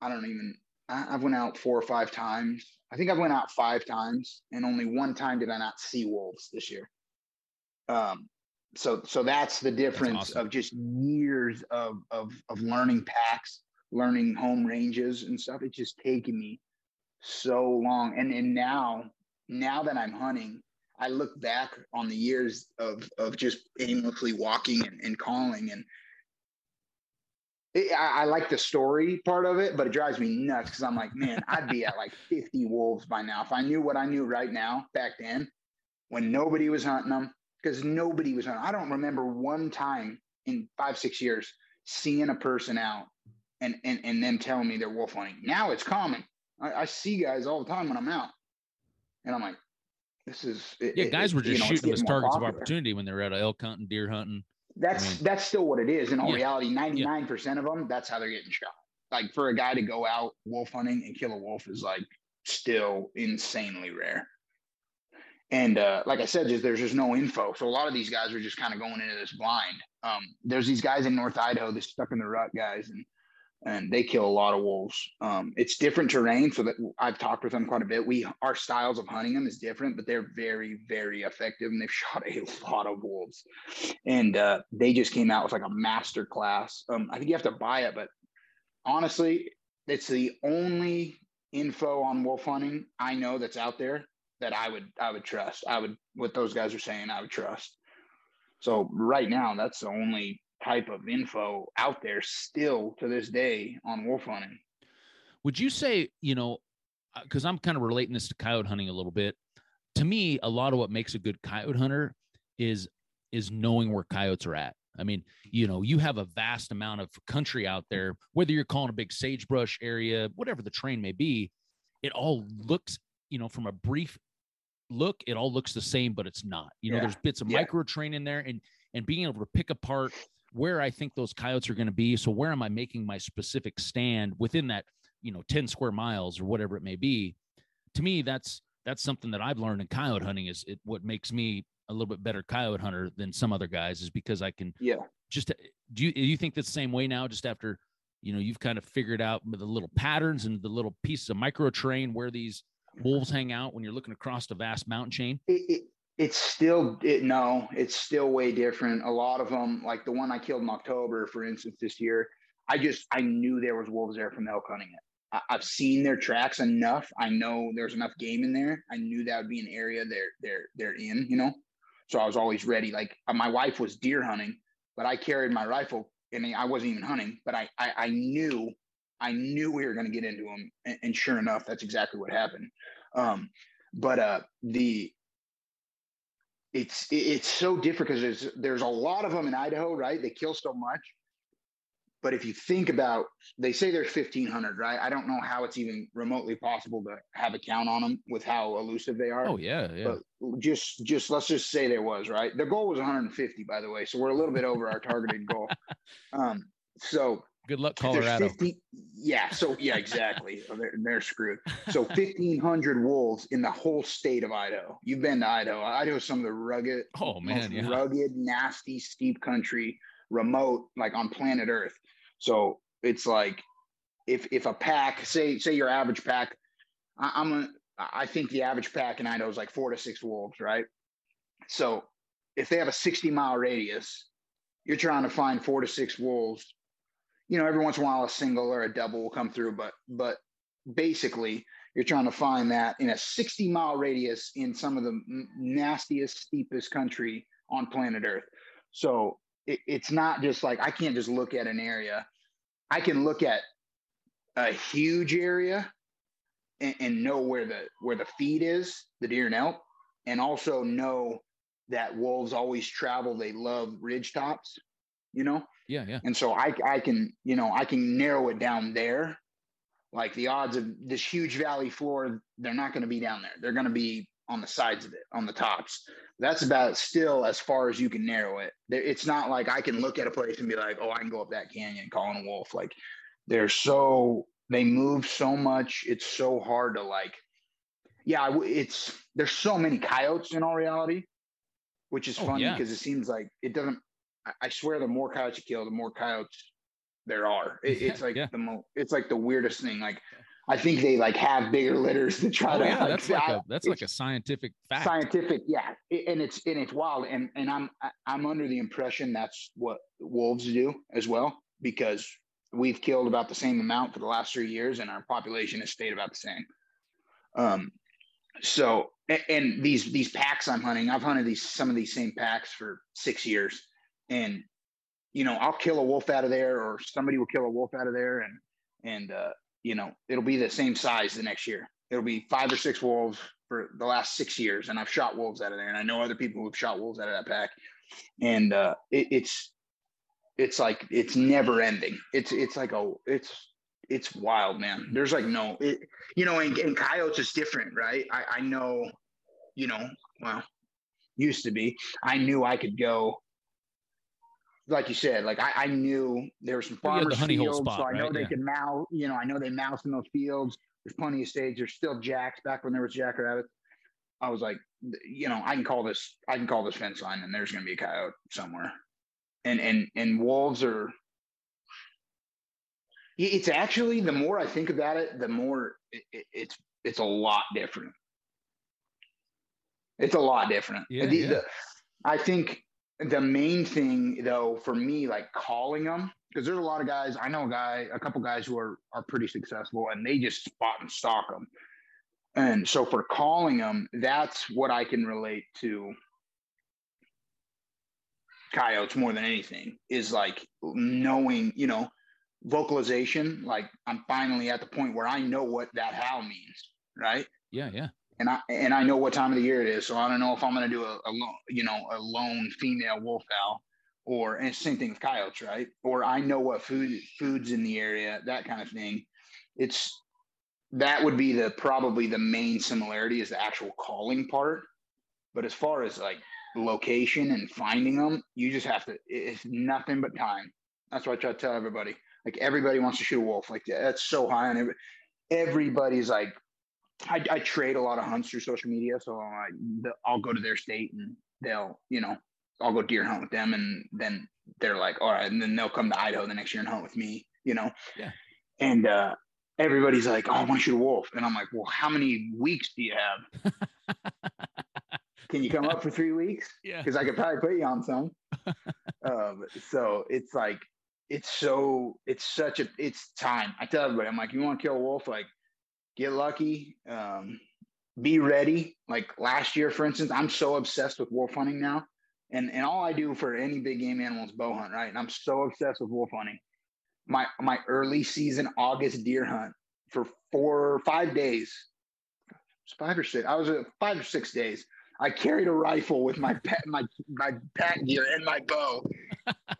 I don't even I, have went out four or five times. I think I've went out five times, and only one time did I not see wolves this year. Um, so so that's the difference that's awesome. of just years of of of learning packs, learning home ranges and stuff. It's just taken me so long. And and now now that I'm hunting, I look back on the years of of just aimlessly walking and, and calling and it, I, I, like the story part of it, but it drives me nuts because I'm like, man, I'd be at like 50 wolves by now. If I knew what I knew right now back then, when nobody was hunting them, because nobody was hunting. I don't remember one time in five, six years seeing a person out and and, and them telling me they're wolf hunting. Now it's common. I, I see guys all the time when I'm out. And I'm like, this is it, yeah. Guys it, were just you know, shooting as targets popular. of opportunity when they were out of elk hunting, deer hunting. That's I mean, that's still what it is. In all yeah, reality, ninety nine percent of them, that's how they're getting shot. Like for a guy to go out wolf hunting and kill a wolf is like still insanely rare. And uh, like I said, just there's just no info. So a lot of these guys are just kind of going into this blind. Um, there's these guys in North Idaho, the stuck in the rut guys, and and they kill a lot of wolves. Um, it's different terrain, so that I've talked with them quite a bit. We our styles of hunting them is different, but they're very very effective, and they've shot a lot of wolves. And uh, they just came out with like a master class. Um, I think you have to buy it, but honestly, it's the only info on wolf hunting I know that's out there that I would I would trust. I would what those guys are saying, I would trust. So right now, that's the only type of info out there still to this day on wolf hunting. Would you say, you know, because uh, I'm kind of relating this to coyote hunting a little bit. To me, a lot of what makes a good coyote hunter is is knowing where coyotes are at. I mean, you know, you have a vast amount of country out there, whether you're calling a big sagebrush area, whatever the train may be, it all looks, you know, from a brief look, it all looks the same, but it's not. You know, yeah. there's bits of yeah. micro train in there and and being able to pick apart where I think those coyotes are going to be. So where am I making my specific stand within that, you know, 10 square miles or whatever it may be? To me, that's that's something that I've learned in coyote hunting is it what makes me a little bit better coyote hunter than some other guys is because I can yeah just do you do you think the same way now just after you know you've kind of figured out the little patterns and the little pieces of micro terrain where these wolves hang out when you're looking across the vast mountain chain? It, it, it's still it, no it's still way different. A lot of them like the one i killed in october for instance this year i just i knew there was wolves there from elk hunting it. I, i've seen their tracks enough. I know there's enough game in there. I knew that would be an area they're they're they're in you know? So i was always ready like uh, my wife was deer hunting but i carried my rifle and i wasn't even hunting but i i, I knew i knew we were going to get into them and, and sure enough that's exactly what happened. Um but uh the it's it's so different because there's there's a lot of them in Idaho, right? They kill so much. But if you think about, they say there's 1,500, right? I don't know how it's even remotely possible to have a count on them with how elusive they are. Oh yeah, yeah. But just just let's just say there was, right? The goal was 150, by the way, so we're a little bit over our targeted goal. Um, so Good luck, Colorado. 50, yeah. So yeah, exactly. they're, they're screwed. So 1,500 wolves in the whole state of Idaho. You've been to Idaho. Idaho is some of the rugged, oh man, yeah. rugged, nasty, steep country, remote, like on planet Earth. So it's like if if a pack, say say your average pack, I, I'm a, I think the average pack in Idaho is like four to six wolves, right? So if they have a 60 mile radius, you're trying to find four to six wolves you know, every once in a while a single or a double will come through, but but basically you're trying to find that in a 60 mile radius in some of the nastiest, steepest country on planet Earth. So it, it's not just like I can't just look at an area. I can look at a huge area and, and know where the where the feed is, the deer and elk, and also know that wolves always travel. They love ridge tops, you know. Yeah, yeah. And so I I can, you know, I can narrow it down there. Like the odds of this huge valley floor, they're not going to be down there. They're going to be on the sides of it, on the tops. That's about still as far as you can narrow it. It's not like I can look at a place and be like, oh, I can go up that canyon calling a wolf. Like they're so they move so much. It's so hard to like. Yeah, it's there's so many coyotes in all reality, which is oh, funny because yeah. it seems like it doesn't I swear, the more coyotes you kill, the more coyotes there are. It, it's like yeah. the mo- it's like the weirdest thing. Like I think they like have bigger litters to try oh, to. Yeah, like, that's like a that's like a scientific fact. Scientific, yeah, it, and it's and it's wild. And and I'm I'm under the impression that's what wolves do as well because we've killed about the same amount for the last three years, and our population has stayed about the same. Um, so and these these packs I'm hunting, I've hunted these some of these same packs for six years, and you know I'll kill a wolf out of there, or somebody will kill a wolf out of there, and and uh, you know it'll be the same size the next year. It'll be five or six wolves for the last six years, and I've shot wolves out of there, and I know other people who've shot wolves out of that pack, and uh, it, it's it's like it's never ending. It's it's like a it's it's wild, man. There's like no, it, you know, and, and coyotes is different, right? I, I know, you know, well, used to be. I knew I could go, like you said, like I, I knew there were some farmers the fields, spot, so I know right? they yeah. can mouse. You know, I know they mouse in those fields. There's plenty of stage. There's still jacks back when there was jackrabbits. I was like, you know, I can call this, I can call this fence line, and there's going to be a coyote somewhere. And and and wolves are it's actually the more I think about it, the more it, it, it's it's a lot different. It's a lot different. Yeah, the, yeah. The, I think the main thing though for me, like calling them, because there's a lot of guys. I know a guy, a couple guys who are are pretty successful, and they just spot and stalk them. And so for calling them, that's what I can relate to coyotes more than anything is like knowing, you know, vocalization like i'm finally at the point where i know what that how means right yeah yeah and i and i know what time of the year it is so i don't know if i'm going to do a, a you know a lone female wolf owl or and same thing with coyotes right? Or i know what food foods in the area that kind of thing. It's that would be the probably the main similarity is the actual calling part. But as far as like location and finding them you just have to it's nothing but time. That's what i try to tell everybody. Like everybody wants to shoot a wolf. Like that's so high on every, everybody's like, I, I trade a lot of hunts through social media. So I, I'll go to their state and they'll, you know, I'll go deer hunt with them. And then they're like, all right. And then they'll come to Idaho the next year and hunt with me, you know? Yeah. And, uh, everybody's like, oh, I want to shoot a wolf. And I'm like, well, how many weeks do you have? Can you come up for three weeks? Yeah. Because I could probably put you on some. um, so it's like it's so it's such a it's time. I tell everybody, I'm like, you want to kill a wolf, like get lucky, um, be ready. Like last year, for instance, I'm so obsessed with wolf hunting now. And and all I do for any big game animal is bow hunt, right? And I'm so obsessed with wolf hunting. My my early season August deer hunt for four or five days. Five or six. I was at five or six days. I carried a rifle with my pet, my my pack gear and my bow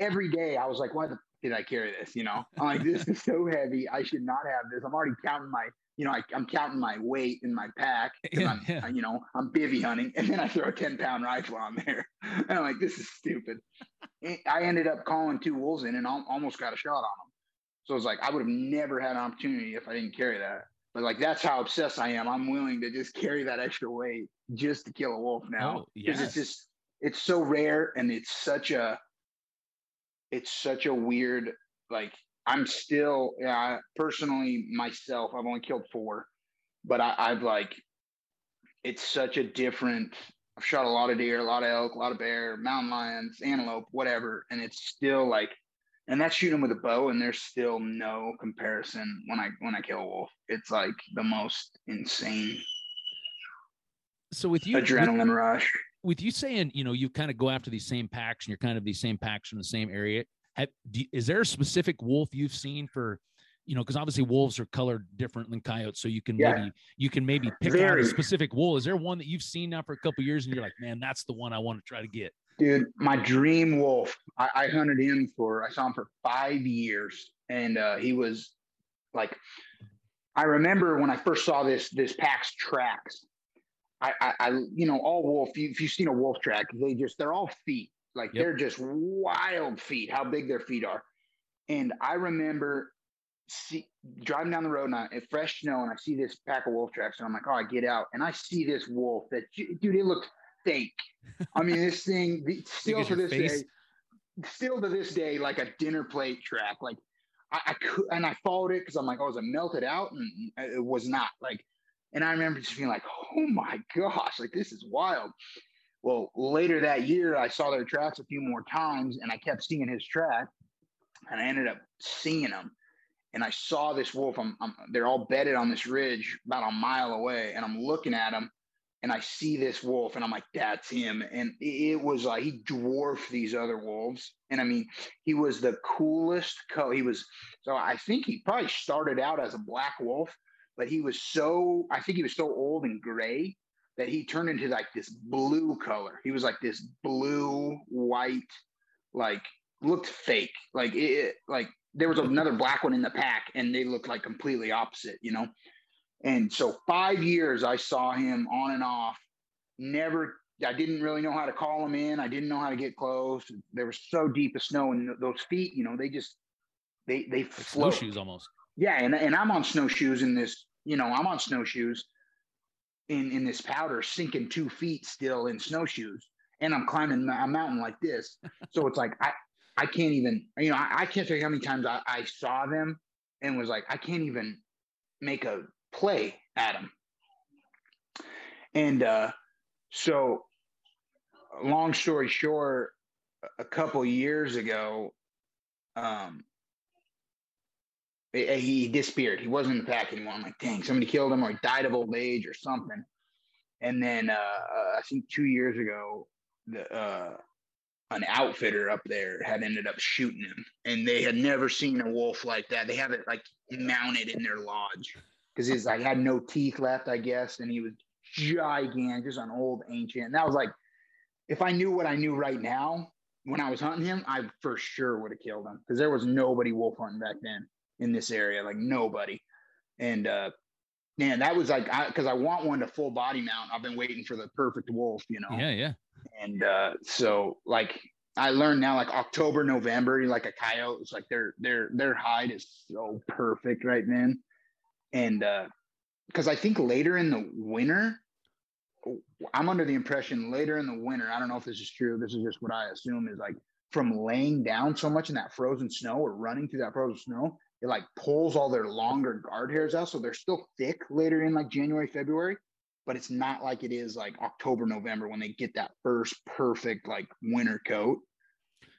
every day. I was like, why the did I carry this? You know, I'm like, this is so heavy. I should not have this. I'm already counting my, you know, I, am counting my weight in my pack. Yeah, I'm, yeah. you know, I'm bivy hunting, and then I throw a 10 pound rifle on there. And I'm like, this is stupid. I ended up calling two wolves in and almost got a shot on them. So it's like I would have never had an opportunity if I didn't carry that. But like that's how obsessed I am. I'm willing to just carry that extra weight just to kill a wolf now because oh, yes. it's just it's so rare and it's such a it's such a weird like I'm still yeah I, personally myself I've only killed four, but I, I've like it's such a different. I've shot a lot of deer, a lot of elk, a lot of bear, mountain lions, antelope, whatever, and it's still like, and that's shooting with a bow, and there's still no comparison when I when I kill a wolf. It's like the most insane. So with you, adrenaline with, rush with you saying, you know, you kind of go after these same packs and you're kind of these same packs from the same area. Have, do, is there a specific wolf you've seen for, you know, because obviously wolves are colored different than coyotes, so you can yeah. maybe you can maybe pick Very. out a specific wool. Is there one that you've seen now for a couple years and you're like, man, that's the one I want to try to get? Dude, my dream wolf. I, I hunted him for I saw him for five years, and uh, he was like, I remember when I first saw this this pack's tracks I, I, I, you know, all wolf. If you've seen a wolf track, they just they're all feet. Like yep. they're just wild feet. How big their feet are. And I remember see, driving down the road and I, fresh snow, and I see this pack of wolf tracks, and I'm like, oh, I get out, and I see this wolf that dude, it looks fake. I mean, this thing still to this face? day, still to this day, like a dinner plate track. Like I, I could, and I followed it because I'm like, oh, is it melted out? And it was not. Like and I remember just being like, oh my gosh, like this is wild. Well, later that year, I saw their tracks a few more times and I kept seeing his track and I ended up seeing them. and I saw this wolf. I'm, I'm, they're all bedded on this ridge about a mile away, and I'm looking at them, and I see this wolf, and I'm like, "That's him." And it was like he dwarfed these other wolves, and I mean, he was the coolest. Co- he was so I think he probably started out as a black wolf, but he was so I think he was so old and gray that he turned into like this blue color. He was like this blue white, like looked fake. Like it, like there was another black one in the pack, and they looked like completely opposite, you know. And so five years I saw him on and off. Never, I didn't really know how to call him in. I didn't know how to get close. There was so deep of snow, and those feet, you know, they just they they float. Snowshoes almost. Yeah, and and I'm on snowshoes in this. You know, I'm on snowshoes in in this powder, sinking two feet still in snowshoes, and I'm climbing a mountain like this. So it's like I I can't even, you know, I, I can't tell you how many times I, I saw them and was like, I can't even make a play at them. And uh, so, long story short, a couple years ago, um, he disappeared. He wasn't in the pack anymore. I'm like, dang, somebody killed him or he died of old age or something. And then uh, I think two years ago, the uh, an outfitter up there had ended up shooting him, and they had never seen a wolf like that. They have it like mounted in their lodge because he's like had no teeth left, I guess, and he was gigantic, just an old ancient. And that was like, if I knew what I knew right now when I was hunting him, I for sure would have killed him because there was nobody wolf hunting back then in this area, like nobody. And uh, man, that was like because I, I, want one to full body mount. I've been waiting for the perfect wolf, you know. Yeah, yeah. And uh, so like I learned now, like October, November, like a coyote, it's like their their their hide is so perfect right then. And uh, because I think later in the winter, I'm under the impression later in the winter, I don't know if this is true. This is just what I assume is like from laying down so much in that frozen snow or running through that frozen snow, it like pulls all their longer guard hairs out. So they're still thick later in like January, February, but it's not like it is like October, November when they get that first perfect like winter coat.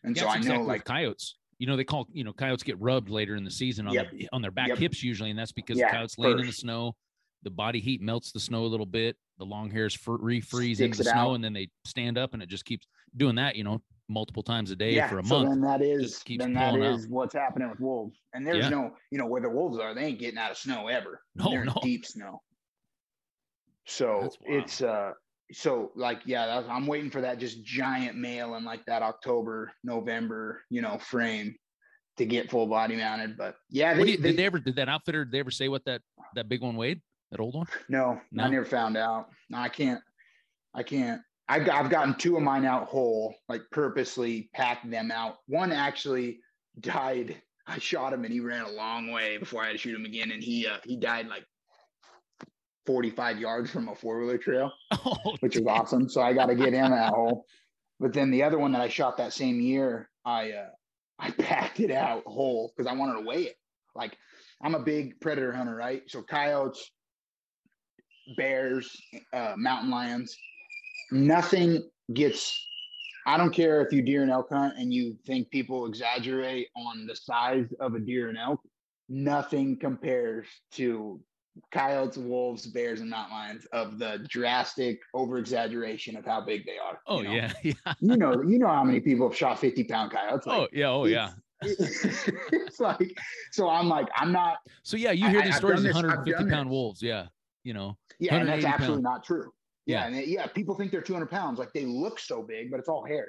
And yeah, so I know like coyotes, you know, they call, you know, coyotes get rubbed later in the season on yep. their on their back yep. hips usually, and that's because yeah, the coyotes laying in the snow, the body heat melts the snow a little bit, the long hairs refreeze into the snow, out. and then they stand up, and it just keeps doing that, you know, multiple times a day yeah, for a so month. Then that is then that is out. what's happening with wolves. And there's yeah. no, you know, where the wolves are, they ain't getting out of snow ever. No, They're no. deep snow. So it's uh so like yeah, I'm waiting for that just giant male in like that October, November, you know, frame to get full body mounted. But yeah, they, you, they, did they ever did that outfitter? Did they ever say what that that big one weighed? That old one? No, no? I never found out. No, I can't. I can't. I've, got, I've gotten two of mine out whole, like purposely packed them out. One actually died. I shot him and he ran a long way before I had to shoot him again, and he uh, he died like 45 yards from a four wheeler trail, oh, which is awesome. So I got to get in that hole. But then the other one that I shot that same year, I uh, I packed it out whole because I wanted to weigh it. Like I'm a big predator hunter, right? So coyotes, bears, uh, mountain lions, nothing gets. I don't care if you deer and elk hunt and you think people exaggerate on the size of a deer and elk. Nothing compares to coyotes, wolves, bears, and mountain lions of the drastic over exaggeration of how big they are. Oh you know? yeah, yeah. you know, you know how many people have shot fifty pound coyotes. Like, oh yeah, oh yeah. It's, like so. I'm like I'm not. So yeah, you hear these I, stories of 150 pound wolves. Yeah, you know. Yeah, and that's absolutely pound. not true. Yeah, yeah, and it, yeah, people think they're 200 pounds. Like they look so big, but it's all hair.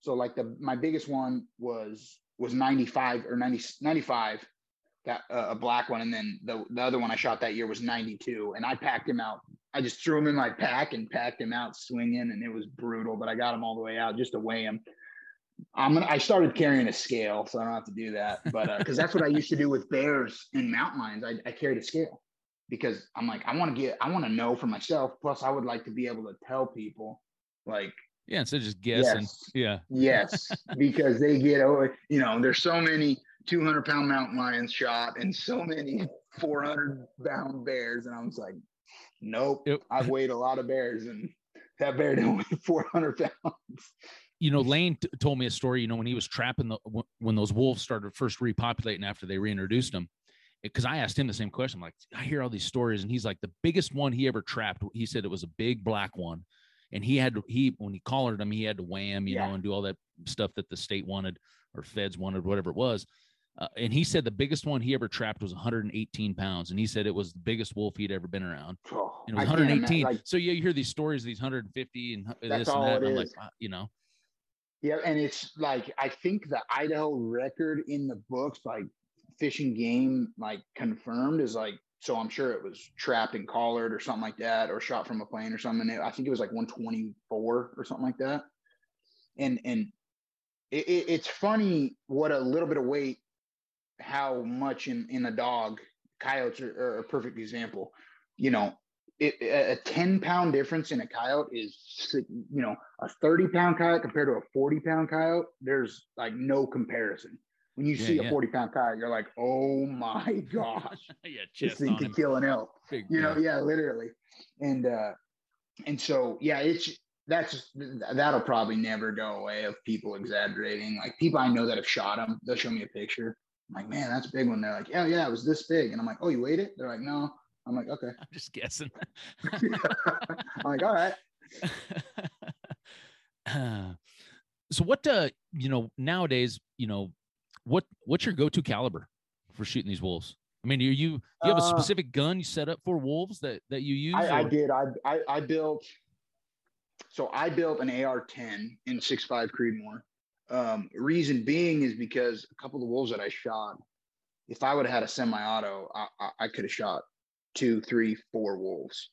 So like the my biggest one was was 95 or 90 95 that uh, a black one, and then the the other one I shot that year was 92, and I packed him out. I just threw him in my pack and packed him out swinging, and it was brutal. But I got him all the way out just to weigh him. I'm gonna. I started carrying a scale, so I don't have to do that. But because uh, that's what I used to do with bears and mountain lions, I, I carried a scale because I'm like I want to get. I want to know for myself. Plus, I would like to be able to tell people, like yeah, instead of just guessing. Yes, yeah. Yes, because they get oh, you know, there's so many 200 pound mountain lions shot and so many 400 pound bears. And I was like, nope, yep. I've weighed a lot of bears and that bear didn't weigh 400 pounds. You know, Lane t- told me a story, you know, when he was trapping the, when those wolves started first repopulating after they reintroduced them because I asked him the same question. I'm like, I hear all these stories, and he's like, the biggest one he ever trapped. He said it was a big black one, and he had to, he when he collared him, he had to wham, you Yeah. know, and do all that stuff that the state wanted or feds wanted, whatever it was. Uh, and he said the biggest one he ever trapped was 118 pounds, and he said it was the biggest wolf he'd ever been around. Oh, And it was I can't 118. like, so yeah, you hear these stories, these 150 and this and that. And I'm like. "Wow," you know, Yeah, and it's like I think the Idaho record in the books, like Fish and Game, like confirmed, is like so. I'm sure it was trapped and collared or something like that, or shot from a plane or something. I think it was like 124 or something like that. And and it, it, it's funny what a little bit of weight, how much in in a dog. Coyotes are, are a perfect example. You know, it, a 10 pound difference in a coyote is you know a 30 pound coyote compared to a 40 pound coyote there's like no comparison when you Yeah, see yeah. a 40 pound coyote you're like oh my gosh. Yeah, this thing could him. kill an elk. Big, you know yeah. yeah literally. And uh and so yeah it's that's that'll probably never go away of people exaggerating. Like people i know that have shot them they'll show me a picture. I'm like man that's a big one. They're like yeah yeah it was this big. And i'm like oh you weighed it? They're like no. I'm like okay. I'm just guessing. i'm like all right. So what uh you know nowadays you know what what's your go-to caliber for shooting these wolves i mean do you do you have a Uh, specific gun you set up for wolves that that you use I, I did. I, I I built. So I built an AR-10 in 6.5 Creedmoor. Um, reason being is because a couple of the wolves that I shot, if I would have had a semi-auto, I, I, I could have shot two, three, four wolves.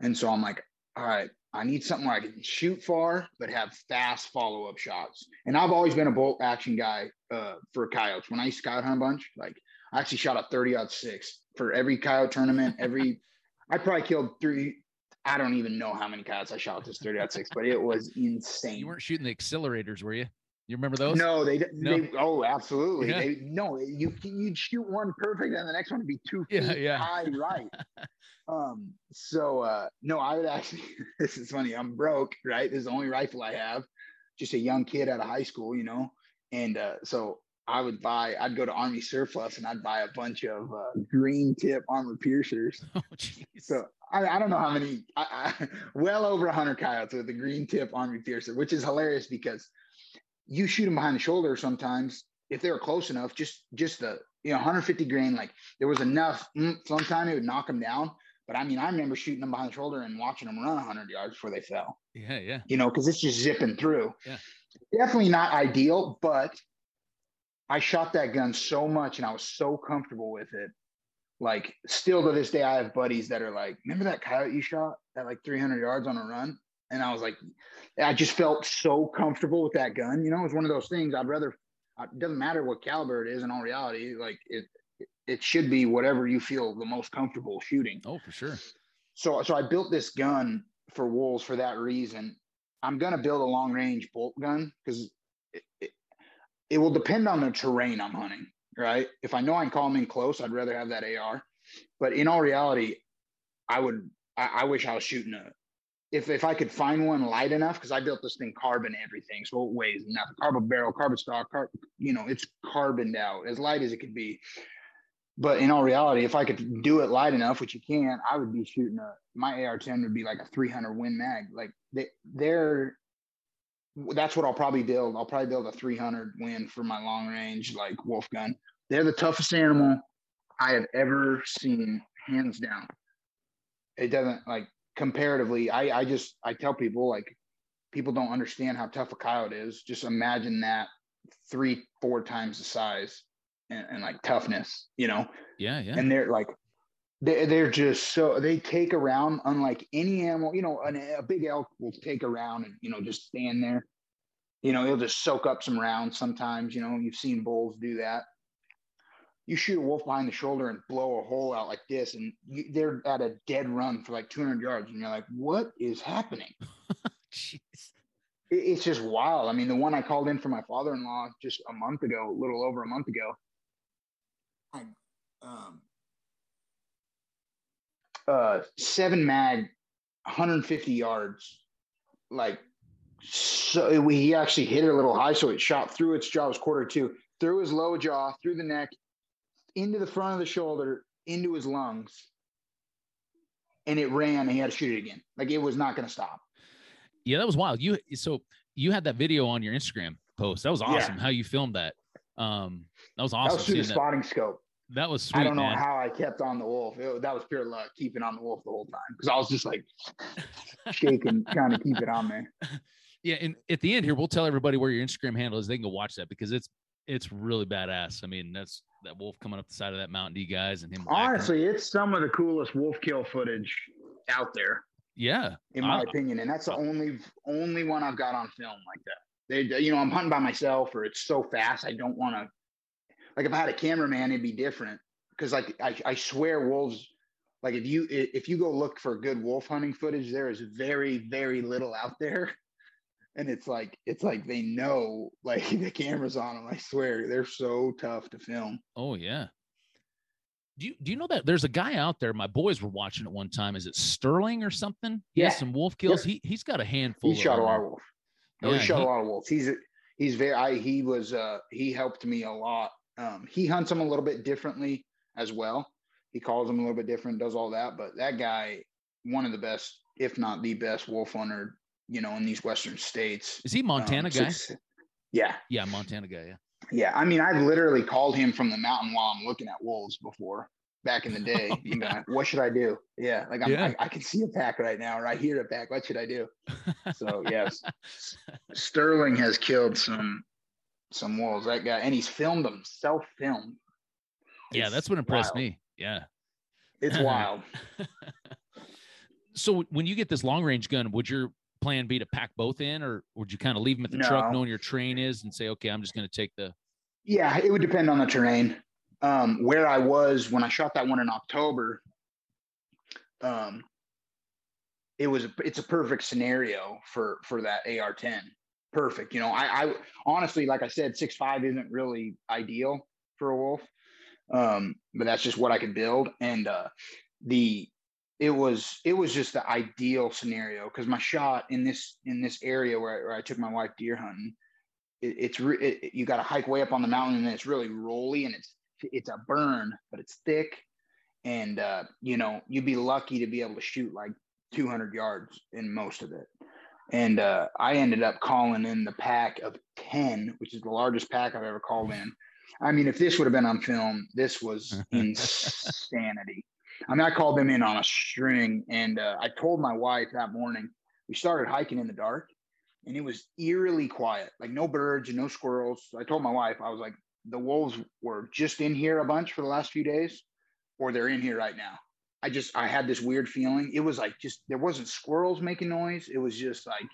And so I'm like, all right, I need something where I can shoot far but have fast follow-up shots. And I've always been a bolt action guy uh, for coyotes. When I used to coyote hunt a bunch, like I actually shot a 30 aught six for every coyote tournament. Every I probably killed three. I don't even know how many coyotes I shot this 30 aught six, but it was insane. you weren't shooting the accelerators were you you remember those No, they, No? they oh, absolutely. Yeah. They, no, you you'd shoot one perfect, and the next one would be two feet Yeah, yeah. high right. um. So uh, no, I would actually. This is funny. I'm broke, right? This is the only rifle I have. Just a young kid out of high school, you know, and uh, so I would buy. I'd go to Army Surplus and I'd buy a bunch of uh, green tip armor piercers. oh So I, I don't know how many, I, I, well over 100 coyotes with a green tip armor piercer, which is hilarious because you shoot them behind the shoulder sometimes if they were close enough. Just just the you know 150 grain, like there was enough. Mm, sometime it would knock them down. But I mean, I remember shooting them behind the shoulder and watching them run 100 yards before they fell. yeah yeah You know, because it's just zipping through. Yeah. Definitely not ideal, but I shot that gun so much and I was so comfortable with it. Like, still to this day, I have buddies that are like, "Remember that coyote you shot at like 300 yards on a run?" And I was like, I just felt so comfortable with that gun. You know, it was one of those things. I'd rather. It doesn't matter what caliber it is. In all reality, like it, it should be whatever you feel the most comfortable shooting oh for sure so so I built this gun for wolves for that reason. I'm gonna build a long range bolt gun because it, it, it will depend on the terrain I'm hunting. Right? If I know I'm in close, I'd rather have that AR. But in all reality, I would. I, I wish I was shooting a. If if I could find one light enough, because I built this thing carbon everything, so it weighs nothing. Carbon barrel, carbon stock, car, you know, it's carboned out as light as it could be but in all reality, if I could do it light enough, which you can, I would be shooting a my AR-10 would be like a 300 Win Mag. Like they, they're that's what I'll probably build. I'll probably build a 300 Win for my long range like wolf gun. They're the toughest animal I have ever seen, hands down. It doesn't like comparatively. I I just I tell people like people don't understand how tough a coyote is. Just imagine that three four times the size and, and like toughness, you know? Yeah yeah. And they're like they, they're just so they take around unlike any animal you know an, a big elk will take around and you know just stand there. You know he'll just soak up some rounds sometimes you know you've seen bulls do that. You shoot a wolf behind the shoulder and blow a hole out like this and you, they're at a dead run for like 200 yards and you're like what is happening? Jeez. It, it's just wild. I mean the one i called in for my father-in-law just a month ago a little over a month ago I, um, uh, seven mag, 150 yards. Like, so we, he actually hit it a little high, so it shot through its jaw. It was quarter two through his low jaw, through the neck, into the front of the shoulder, into his lungs, and it ran. And he had to shoot it again. Like it was not going to stop. Yeah, that was wild. You so you had that video on your Instagram post. That was awesome. Yeah. How you filmed that. Um, that was awesome. That was through the spotting scope. That was sweet. I don't know man. how I kept on the wolf. It, that was pure luck, keeping on the wolf the whole time because I was just like shaking, trying to keep it on there. Yeah, and at the end here, we'll tell everybody where your Instagram handle is. They can go watch that because it's it's really badass. I mean, that's that wolf coming up the side of that Mountain D guys and him. Honestly, it's some of the coolest wolf kill footage out there. Yeah, in my opinion, and that's the only only one I've got on film like that. They, you know, I'm hunting by myself, or it's so fast, I don't want to. Like if I had a cameraman, it'd be different because, like, I, I swear, wolves. Like if you if you go look for good wolf hunting footage, there is very very little out there and it's like it's like they know like the cameras on them. I swear they're so tough to film. Oh yeah. Do you do you know that there's a guy out there? My boys were watching it one time. Is it Sterling or something? He yeah. has some wolf kills. He he's got a handful. He shot a lot of wolf. No, yeah, he shot he, a lot of wolves. He's he's very. I he was uh he helped me a lot. Um, he hunts them a little bit differently as well. He calls them a little bit different, does all that. But that guy, one of the best, if not the best wolf hunter you know, in these Western states. Is he Montana um, guy? yeah. Yeah, Montana guy. Yeah. Yeah. I mean, I've literally called him from the mountain while I'm looking at wolves before back in the oh, day. you know, what should I do? Yeah. Like I'm, yeah. I, I, can see a pack right now, or I hear a pack. What should I do? So yes, Sterling has killed some, some wolves. That guy, and he's filmed them, self-filmed. Yeah. That's what impressed wild. me. Yeah. It's wild. so when you get this long range gun, would your plan be to pack both in, or would you kind of leave them at the no. truck, knowing your terrain is, and say, okay, I'm just going to take the? Yeah, it would depend on the terrain. Um, where I was when I shot that one in October, um, it was it's a perfect scenario for for that AR-10. Perfect. You know, I, I honestly, like I said, six five isn't really ideal for a wolf, um, but that's just what I could build. And uh, the it was it was just the ideal scenario because my shot in this in this area where I, where I took my wife deer hunting, it, it's re- it, you got to hike way up on the mountain and it's really rolly and it's it's a burn but it's thick and uh, you know you'd be lucky to be able to shoot like 200 yards in most of it and uh, I ended up calling in the pack of 10 which is the largest pack I've ever called in. I mean, if this would have been on film, this was insanity. I mean, I called them in on a string, and uh, I told my wife that morning. We started hiking in the dark, and it was eerily quiet, like no birds and no squirrels. I told my wife, I was like, the wolves were just in here a bunch for the last few days, or they're in here right now. I just I had this weird feeling. It was like just there wasn't squirrels making noise. It was just like,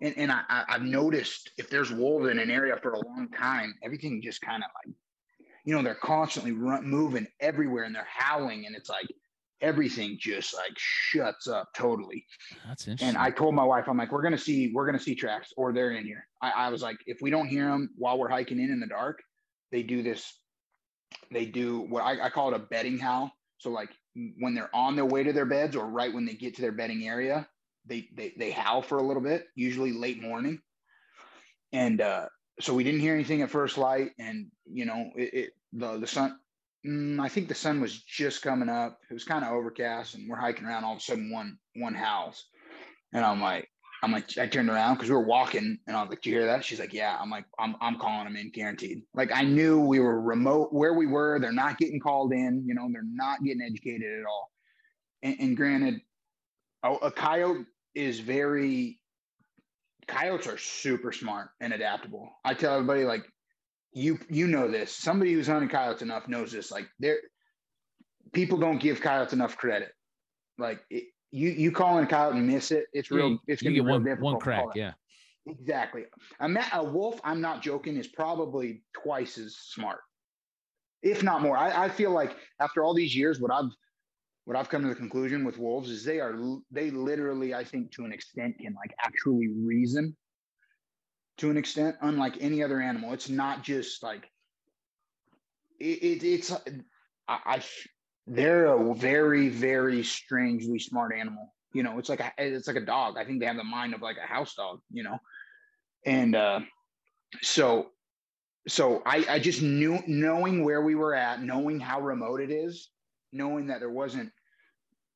and and I I've noticed if there's wolves in an area for a long time, everything just kind of like you know, they're constantly run, moving everywhere and they're howling, and it's like everything just like shuts up totally. That's interesting. And I told my wife, I'm like, we're gonna see, we're gonna see tracks, or they're in here. I, I was like, if we don't hear them while we're hiking in in the dark, they do this. They do what I, I call it a bedding howl. So like when they're on their way to their beds, or right when they get to their bedding area, they they they howl for a little bit, usually late morning. And uh, so we didn't hear anything at first light, and you know, it, it the the sun. Mm, I think the sun was just coming up. It was kind of overcast, and we're hiking around. All of a sudden, one one howls, and I'm like, I'm like, I turned around because we were walking, and I was like, "Do you hear that?" She's like, "Yeah." I'm like, "I'm I'm calling them in, guaranteed." Like I knew we were remote where we were. They're not getting called in. You know, they're not getting educated at all. And, and granted, a, a coyote is very coyotes are super smart and adaptable. I tell everybody like you you know this. Somebody who's hunting coyotes enough knows this. Like there, people don't give coyotes enough credit. Like it, you you call in a coyote and miss it, it's real. Yeah, it's gonna be real one, difficult. One crack, yeah. Exactly. A, a wolf, I'm not joking, is probably twice as smart, if not more. I, I feel like after all these years, what I've what I've come to the conclusion with wolves is they are they literally, I think, to an extent, can like actually reason to an extent, unlike any other animal. It's not just like it, it it's I, I they're a very very strangely smart animal. You know, it's like a it's like a dog. I think they have the mind of like a house dog. You know, and uh, so so I, I just knew knowing where we were at, knowing how remote it is, knowing that there wasn't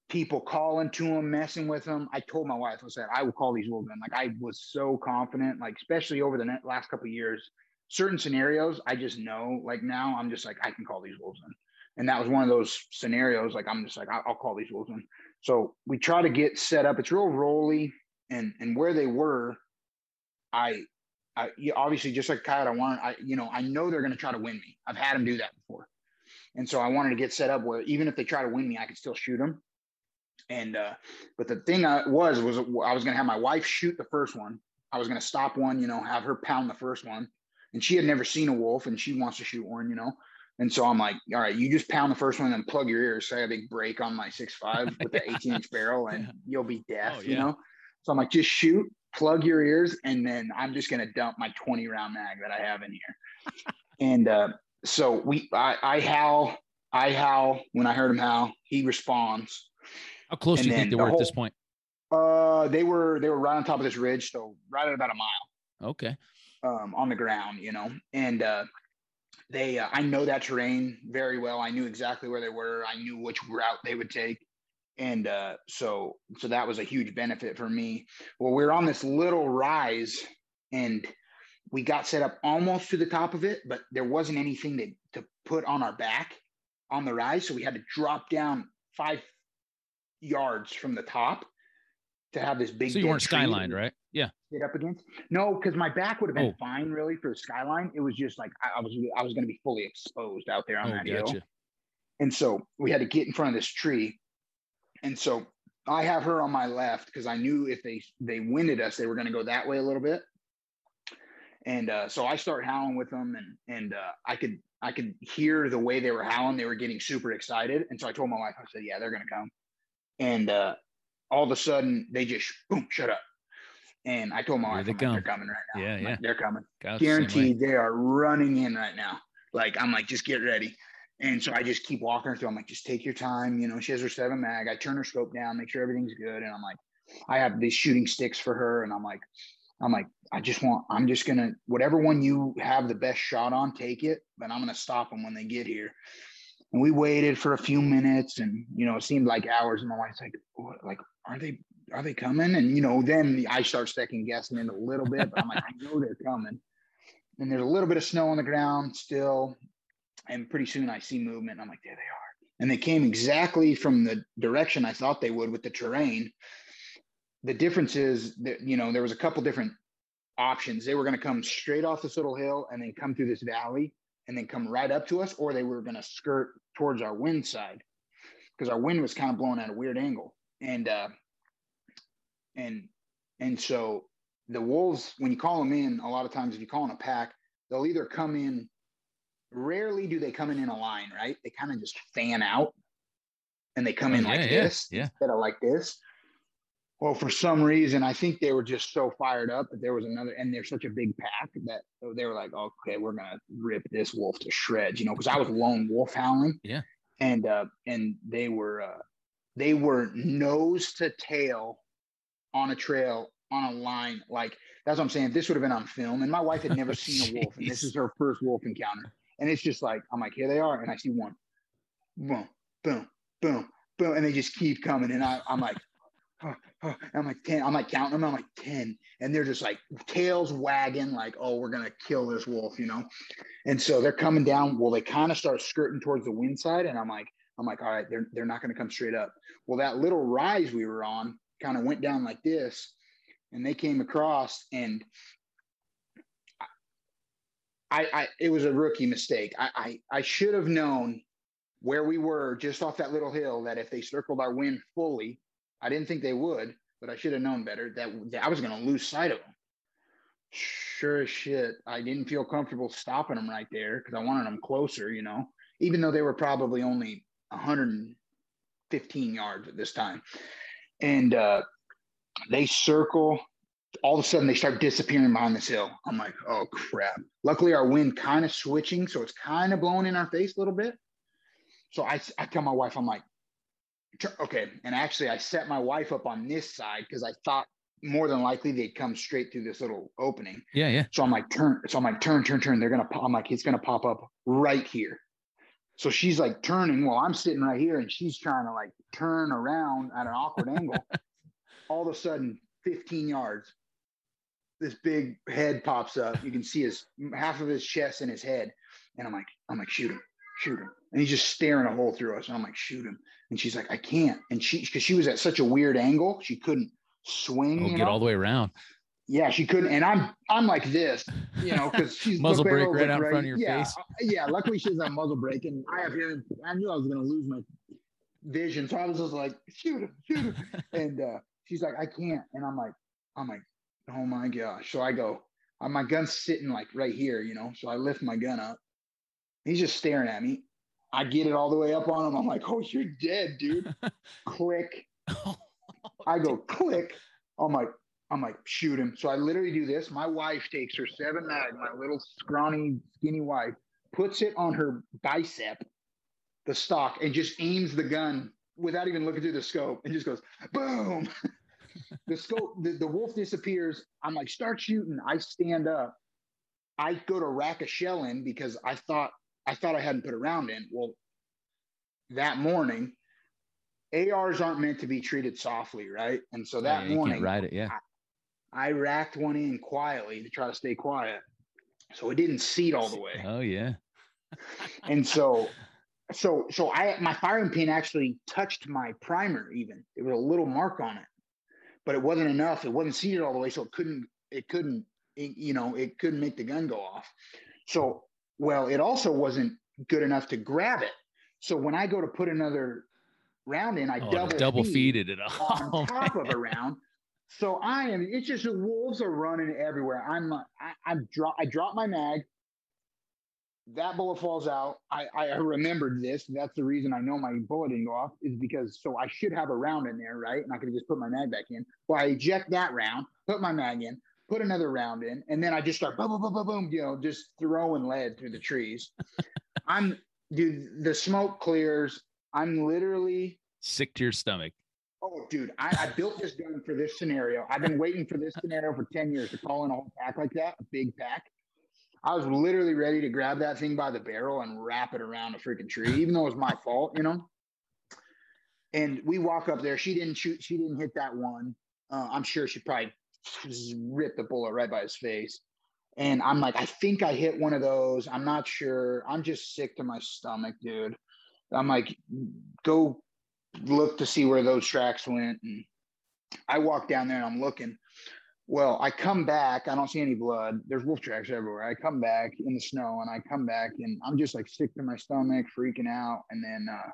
people calling to him, messing with him. I told my wife, I said, I will call these wolves in. Like I was so confident, like especially over the last couple years, certain scenarios, I just know. Like now, I'm just like I can call these wolves in, and that was one of those scenarios. Like I'm just like I'll, call these wolves in. So we try to get set up. It's real rolly, and and where they were, I I, obviously just like Kyle, I want I you know I know they're going to try to win me. I've had them do that before, and so I wanted to get set up where even if they try to win me, I could still shoot them. And uh, but the thing I was was I was going to have my wife shoot the first one. I was going to stop one, you know, have her pound the first one, and she had never seen a wolf, and she wants to shoot one, you know. And so I'm like, all right, you just pound the first one and plug your ears. So I a big brake on my six five with the 18 inch barrel, and you'll be deaf, oh, yeah. you know. So I'm like, just shoot, plug your ears, and then I'm just gonna dump my 20 round mag that I have in here. and uh, so we, I, I howl, I howl when I heard him howl. He responds. How close do you think they the were whole, at this point? Uh, they were they were right on top of this ridge, so right at about a mile. Okay. Um, on the ground, you know, and uh, they uh, I know that terrain very well. I knew exactly where they were. I knew which route they would take and uh, so so that was a huge benefit for me. Well, we are on this little rise, and we got set up almost to the top of it, but there wasn't anything to, to put on our back on the rise, so we had to drop down five yards from the top to have this big. So you weren't skylined, right? Yeah. Get up against. No, because my back would have been oh. fine, really, for the skyline. It was just like I, I was I was going to be fully exposed out there on oh, that gotcha. hill, and so we had to get in front of this tree and so I have her on my left because I knew if they they winded us, they were going to go that way a little bit. And uh, so I start howling with them, and and uh, I could I could hear the way they were howling. They were getting super excited, and so I told my wife, I said, "Yeah, they're going to come." And uh, all of a sudden, they just boom, shut up. And I told my wife, they are coming right now. Yeah, yeah, like, they're coming. Guaranteed, they are running in right now. Like I'm like, just get ready. And so I just keep walking her through. I'm like, just take your time. You know, she has her seven mag. I turn her scope down, make sure everything's good. And I'm like, I have these shooting sticks for her. And I'm like, I'm like, I just want, I'm just going to, whatever one you have the best shot on, take it. But I'm going to stop them when they get here. And we waited for a few minutes and, you know, it seemed like hours. And my wife's like, what, like, are they, are they coming? And, you know, then I start second guessing it a little bit, but I'm like, I know they're coming. And there's a little bit of snow on the ground still and pretty soon I see movement. I'm like, there they are. And they came exactly from the direction I thought they would with the terrain. The difference is that, you know, there was a couple different options. They were going to come straight off this little hill and then come through this valley and then come right up to us, or they were going to skirt towards our wind side because our wind was kind of blowing at a weird angle. And, uh, and, and so the wolves, when you call them in, a lot of times if you call in a pack, they'll either come in rarely do they come in in a line, right? They kind of just fan out and they come in oh, yeah, like yeah, this yeah. instead of like this. Well, for some reason, I think they were just so fired up that there was another, and they're such a big pack that they were like, okay, we're gonna rip this wolf to shreds, you know, because I was lone wolf howling. Yeah. And uh, and they were uh, they were nose to tail on a trail on a line. Like that's what I'm saying. This would have been on film, and my wife had never seen a wolf, and this is her first wolf encounter. And it's just like, I'm like, here they are. And I see one, boom, boom, boom, boom. And they just keep coming. And I, I'm like, oh, oh. I'm like 10. I'm like counting them. I'm like 10. And they're just like tails wagging, like, oh, we're going to kill this wolf, you know? And so they're coming down. Well, they kind of start skirting towards the wind side. And I'm like, I'm like, all right, they're, they're not going to come straight up. Well, that little rise we were on kind of went down like this. And they came across and I, I it was a rookie mistake. I, I, I should have known where we were just off that little hill that if they circled our wind fully, I didn't think they would, but I should have known better that, that I was going to lose sight of them. Sure as shit, I didn't feel comfortable stopping them right there because I wanted them closer, you know, even though they were probably only 115 yards at this time. And uh, they circle all of a sudden they start disappearing behind this hill. I'm like, oh crap. Luckily, our wind kind of switching, so it's kind of blowing in our face a little bit. So I, I tell my wife, I'm like, okay. And actually, I set my wife up on this side because I thought more than likely they'd come straight through this little opening. Yeah, yeah. So I'm like, turn. So I'm like, turn, turn, turn. They're gonna pop. I'm like, it's gonna pop up right here. So she's like turning while I'm sitting right here, and she's trying to like turn around at an awkward angle. All of a sudden, 15 yards, this big head pops up. You can see his half of his chest and his head. And I'm like, I'm like, shoot him, shoot him. And he's just staring a hole through us. And I'm like, shoot him. And she's like, I can't. And she, because she was at such a weird angle, she couldn't swing. Oh, get know? all the way around. Yeah, she couldn't. And I'm, I'm like this, you know, because she's muzzle brake right out in front of your yeah, face. Uh, yeah, luckily she's a muzzle brake, and I have. I knew I was going to lose my vision, so I was just like, shoot him, shoot him. and uh, she's like, I can't. And I'm like, I'm like, oh my gosh. So I go, uh, my gun's sitting like right here, you know. So I lift my gun up. He's just staring at me. I get it all the way up on him. I'm like, oh, you're dead, dude. click. I go click. I'm like, I'm like, shoot him. So I literally do this. My wife takes her seven mag, my little scrawny, skinny wife, puts it on her bicep, the stock, and just aims the gun without even looking through the scope and just goes boom. the scope, the, the wolf disappears. I'm like, start shooting. I stand up. I go to rack a shell in because I thought I thought I hadn't put a round in. Well, that morning, ARs aren't meant to be treated softly, right? And so that yeah, morning, ride it, yeah. I, I racked one in quietly to try to stay quiet, so it didn't seat all the way. Oh yeah. and so, so, so I my firing pin actually touched my primer. Even there was a little mark on it, but it wasn't enough. It wasn't seated all the way, so it couldn't. It couldn't. It, you know, it couldn't make the gun go off. So, well, it also wasn't good enough to grab it. So when I go to put another round in, I Oh, double double feed feeded it on all. top of a round. So I am. It's just the wolves are running everywhere. I'm. Uh, I, I'm drop. I drop my mag. That bullet falls out. I, I remembered this. That's the reason I know my bullet didn't go off is because so I should have a round in there, right? And I could just put my mag back in. Well, I eject that round, put my mag in, put another round in, and then I just start boom, boom, boom, boom, boom, you know, just throwing lead through the trees. I'm, dude. The smoke clears. I'm literally Sick to your stomach. Oh, dude, I, I built this gun for this scenario. I've been waiting for this scenario for 10 years to call in a whole pack like that, a big pack. I was literally ready to grab that thing by the barrel and wrap it around a freaking tree, even though it was my fault, you know? And we walk up there. She didn't shoot, she didn't hit that one. Uh, I'm sure she probably ripped the bullet right by his face. And I'm like, I think I hit one of those. I'm not sure. I'm just sick to my stomach, dude. I'm like, go look to see where those tracks went. And I walk down there and I'm looking. Well, I come back. I don't see any blood. There's wolf tracks everywhere. I come back in the snow and I come back and I'm just like sick to my stomach, freaking out. And then uh,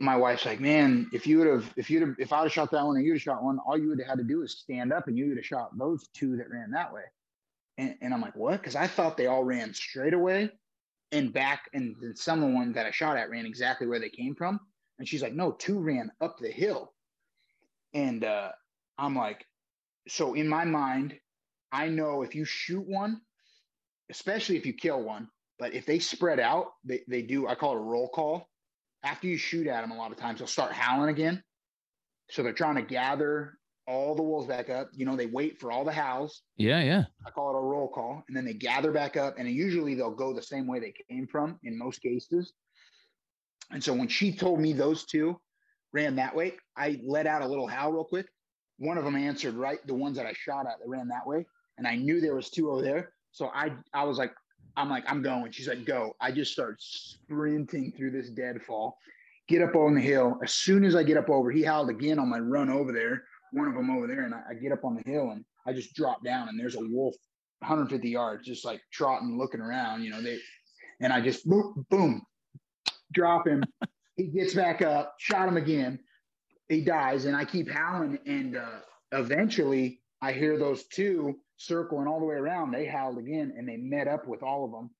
my wife's like, man, if you would have, if you'd have, if I would have shot that one and you'd have shot one, all you would have had to do is stand up and you would have shot those two that ran that way. And, and I'm like, what? Because I thought they all ran straight away and back, and then some of the that I shot at ran exactly where they came from. And she's like, no, two ran up the hill. And uh, I'm like, so in my mind, I know if you shoot one, especially if you kill one, but if they spread out, they, they do, I call it a roll call. After you shoot at them, a lot of times they'll start howling again. So they're trying to gather all the wolves back up. You know, they wait for all the howls. Yeah, yeah. I call it a roll call, and then they gather back up, and usually they'll go the same way they came from in most cases. And so when she told me those two ran that way, I let out a little howl real quick. One of them answered right, the ones that I shot at that ran that way, and I knew there was two over there. So I I was like, I'm like, I'm going. She's like, go. I just start sprinting through this deadfall, get up on the hill. As soon as I get up over, he howled again on my run over there. One of them over there, and I, I get up on the hill and I just drop down, and there's a wolf 150 yards, just like trotting, looking around. You know, they and I just boom, boom, drop him. he gets back up, shot him again. He dies, and I keep howling. And uh, eventually, I hear those two circling all the way around. They howled again, and they met up with all of them.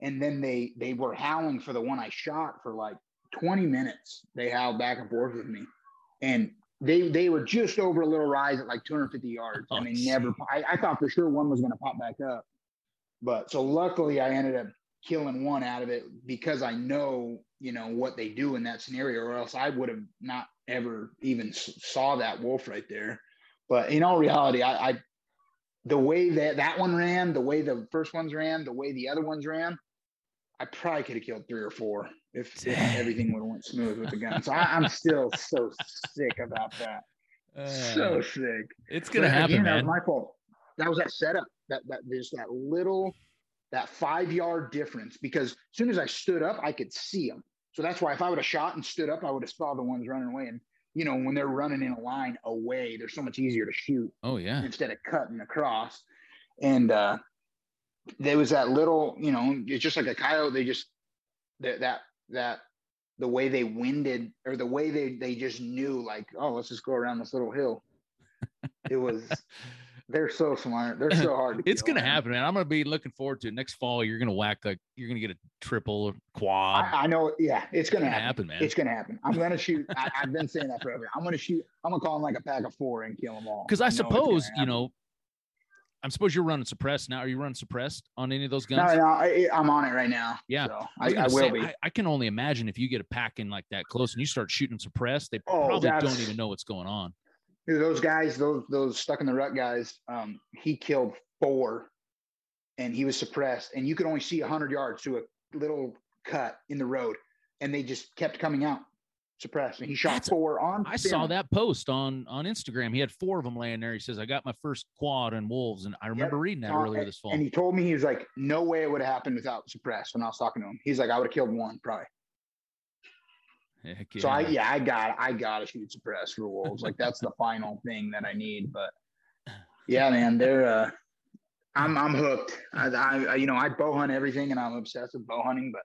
And then they they were howling for the one I shot for like 20 minutes. They howled back and forth with me, and they they were just over a little rise at like 250 yards, and they Oh, never. I, I thought for sure one was going to pop back up, but so luckily I ended up killing one out of it because I know you know what they do in that scenario, or else I would have not ever even saw that wolf right there. But in all reality, I, I the way that that one ran, the way the first ones ran, the way the other ones ran, I probably could have killed three or four if, if everything would have went smooth with the gun. So I, am still so sick about that. Uh, so sick. It's gonna but happen, again, man. That was my fault. That was that setup. That that there's that little that five yard difference because as soon as I stood up, I could see them. So that's why if I would have shot and stood up, I would have saw the ones running away. And you know, when they're running in a line away, they're so much easier to shoot. Oh yeah. Instead of cutting across. And uh there was that little, you know, it's just like a coyote. They just that that that the way they winded or the way they they just knew like, oh, let's just go around this little hill. it was they're so smart. They're so hard. it's gonna happen, man. I'm gonna be looking forward to it. Next fall. You're gonna whack like you're gonna get a triple quad. I, I know. Yeah, it's gonna, happen. happen. man. It's gonna happen. I'm gonna shoot. I, have been saying that forever. I'm gonna shoot. I'm gonna call them like a pack of four and kill them all. Because I, I suppose you know. I'm suppose you're running suppressed now. Are you running suppressed on any of those guns? No, no, I, am on it right now. Yeah, so I, I, I, will say, be. I, can only imagine if you get a pack in like that close and you start shooting suppressed, they oh, probably don't even know what's going on those guys, those those stuck in the rut guys, um, he killed four, and he was suppressed, and you could only see hundred yards to a little cut in the road, and they just kept coming out suppressed, and he shot That's four on. I saw that post on on Instagram. He had four of them laying there. He says, "I got my first quad and wolves," and I remember yep. reading that uh, earlier this fall. And he told me he was like, "No way it would have happened without suppressed." When I was talking to him, he's like, "I would have killed one probably." Yeah. So I yeah I got I gotta shoot suppress for wolves like that's the final thing that I need but yeah man they're uh I'm I'm hooked I, I you know I bow hunt everything and I'm obsessed with bow hunting but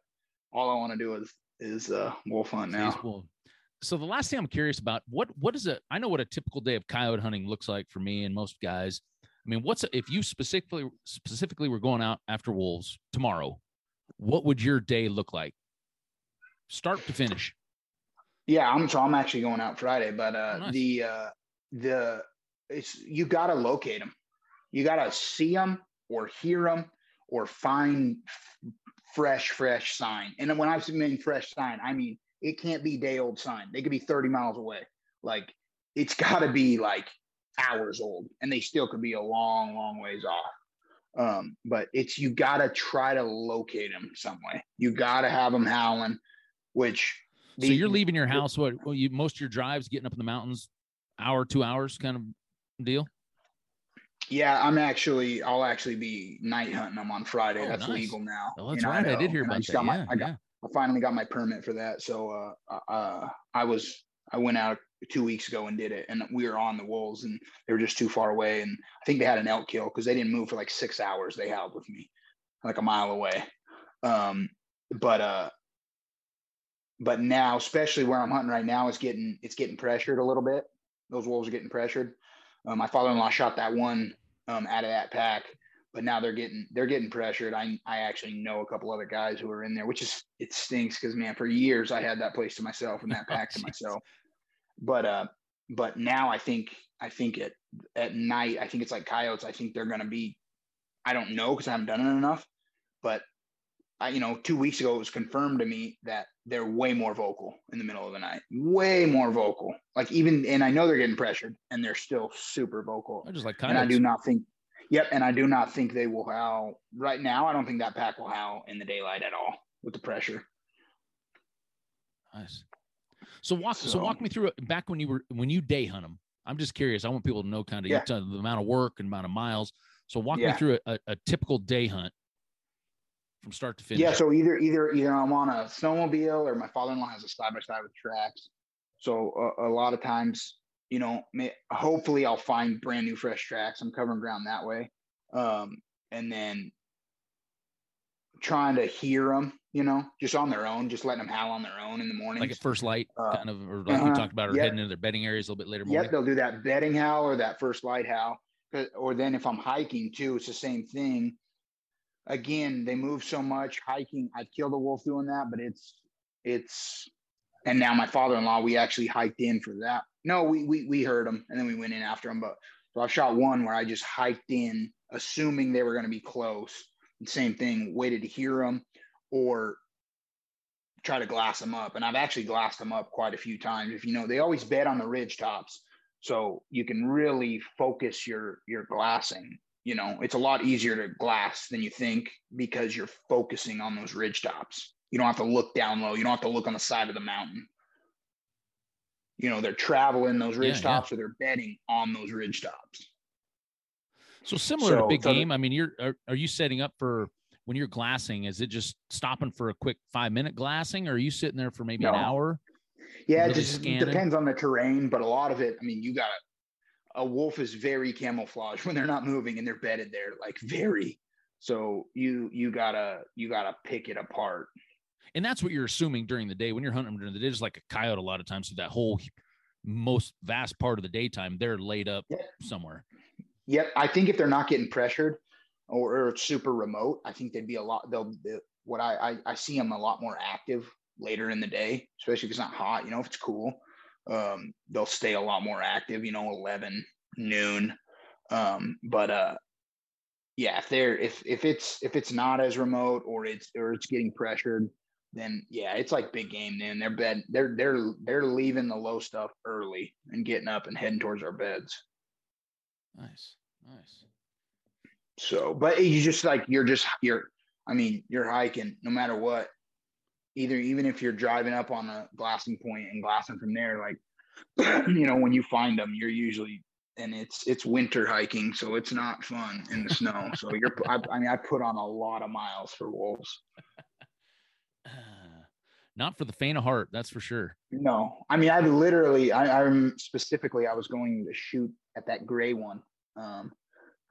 all I want to do is is uh wolf hunt now. So the last thing I'm curious about what what is it I know what a typical day of coyote hunting looks like for me and most guys. I mean, what's if you specifically specifically were going out after wolves tomorrow? What would your day look like, start to finish? Yeah, I'm so I'm actually going out Friday, but uh oh, nice. the uh the it's you got to locate them. You got to see them or hear them or find f- fresh fresh sign. And when I mean fresh sign, I mean it can't be day old sign. They could be 30 miles away. Like it's got to be like hours old and they still could be a long long ways off. Um, but it's you got to try to locate them some way. You got to have them howling, which so you're leaving your house. What? Well, you most of your drives getting up in the mountains, hour, two hours, kind of deal. Yeah, I'm actually. I'll actually be night hunting them on Friday. Oh, that's nice. legal now. Oh, that's right. I, I, did hear about I that. My, yeah, I got. Yeah. I finally got my permit for that. So uh, uh, I was. I went out two weeks ago and did it, and we were on the wolves, and they were just too far away. And I think they had an elk kill because they didn't move for like six hours. They held with me, like a mile away. Um, but uh, but now, especially where I'm hunting right now, it's getting it's getting pressured a little bit. Those wolves are getting pressured. Um, my father-in-law shot that one um, out of that pack, but now they're getting they're getting pressured. I I actually know a couple other guys who are in there, which is it stinks because man, for years I had that place to myself and that oh, pack to myself. But uh, but now I think I think at at night I think it's like coyotes. I think they're going to be. I don't know because I haven't done it enough, but I, you know, two weeks ago it was confirmed to me that they're way more vocal in the middle of the night, way more vocal. Like even, and I know they're getting pressured, and they're still super vocal. I just like kind of And I do not think, yep, and I do not think they will howl right now. I don't think that pack will howl in the daylight at all with the pressure. Nice. So walk, so, so walk me through it. Back when you were when you day hunt them, I'm just curious. I want people to know kind of yeah. the amount of work and amount of miles. So walk yeah. me through a, a, typical day hunt from start to finish? Yeah, so either either either I'm on a snowmobile or my father-in-law has a side by side with tracks. So a, a, lot of times, you know, may, hopefully I'll find brand new fresh tracks. I'm covering ground that way, um, and then trying to hear them, you know, just on their own, just letting them howl on their own in the morning, like at first light, uh, kind of, or like uh-huh. you talked about, or yep. heading into their bedding areas a little bit later. Yeah, they'll do that bedding howl or that first light howl, or then if I'm hiking too, it's the same thing again, they move so much. Hiking, I killed a wolf doing that, but it's it's and now my father-in-law, we actually hiked in for that. No, we we we heard them and then we went in after them. But so I shot one where I just hiked in, assuming they were going to be close. And same thing, waited to hear them, or try to glass them up. And I've actually glassed them up quite a few times. If you know, they always bed on the ridge tops. So you can really focus your your glassing. You know, it's a lot easier to glass than you think because you're focusing on those ridge tops. You don't have to look down low. You don't have to look on the side of the mountain. You know, they're traveling those ridge Yeah, yeah. tops or they're bedding on those ridge tops. So similar to big so game. I mean, you're are, are you setting up for when you're glassing? Is it just stopping for a quick five minute glassing, or are you sitting there for maybe an hour? Yeah, it just scanning? depends on the terrain, but a lot of it, I mean, you got a wolf is very camouflaged when they're not moving and they're bedded there, like very. So you you gotta you gotta pick it apart. And that's what you're assuming during the day when you're hunting them during the day. Just like a coyote, a lot of times, so that whole most vast part of the daytime, they're laid up Yeah. somewhere. Yep, I think if they're not getting pressured or, or it's super remote, I think they'd be a lot. They'll they, what I, I I see them a lot more active later in the day, especially if it's not hot. You know, if it's cool, um, they'll stay a lot more active. You know, eleven noon. Um, but uh, yeah, if they're if if it's if it's not as remote or it's or it's getting pressured, then yeah, it's like big game. Then they're bed they're they're they're leaving the low stuff early and getting up and heading towards our beds. Nice, nice. So, but you just like you're just you're. I mean, you're hiking no matter what. Either even if you're driving up on a glassing point and glassing from there, like you know, when you find them, you're usually and it's it's winter hiking, so it's not fun in the snow. So you're. I, I mean, I put on a lot of miles for wolves. Not for the faint of heart, that's for sure. No, I mean, I literally, I, I'm specifically, I was going to shoot at that gray one. Um,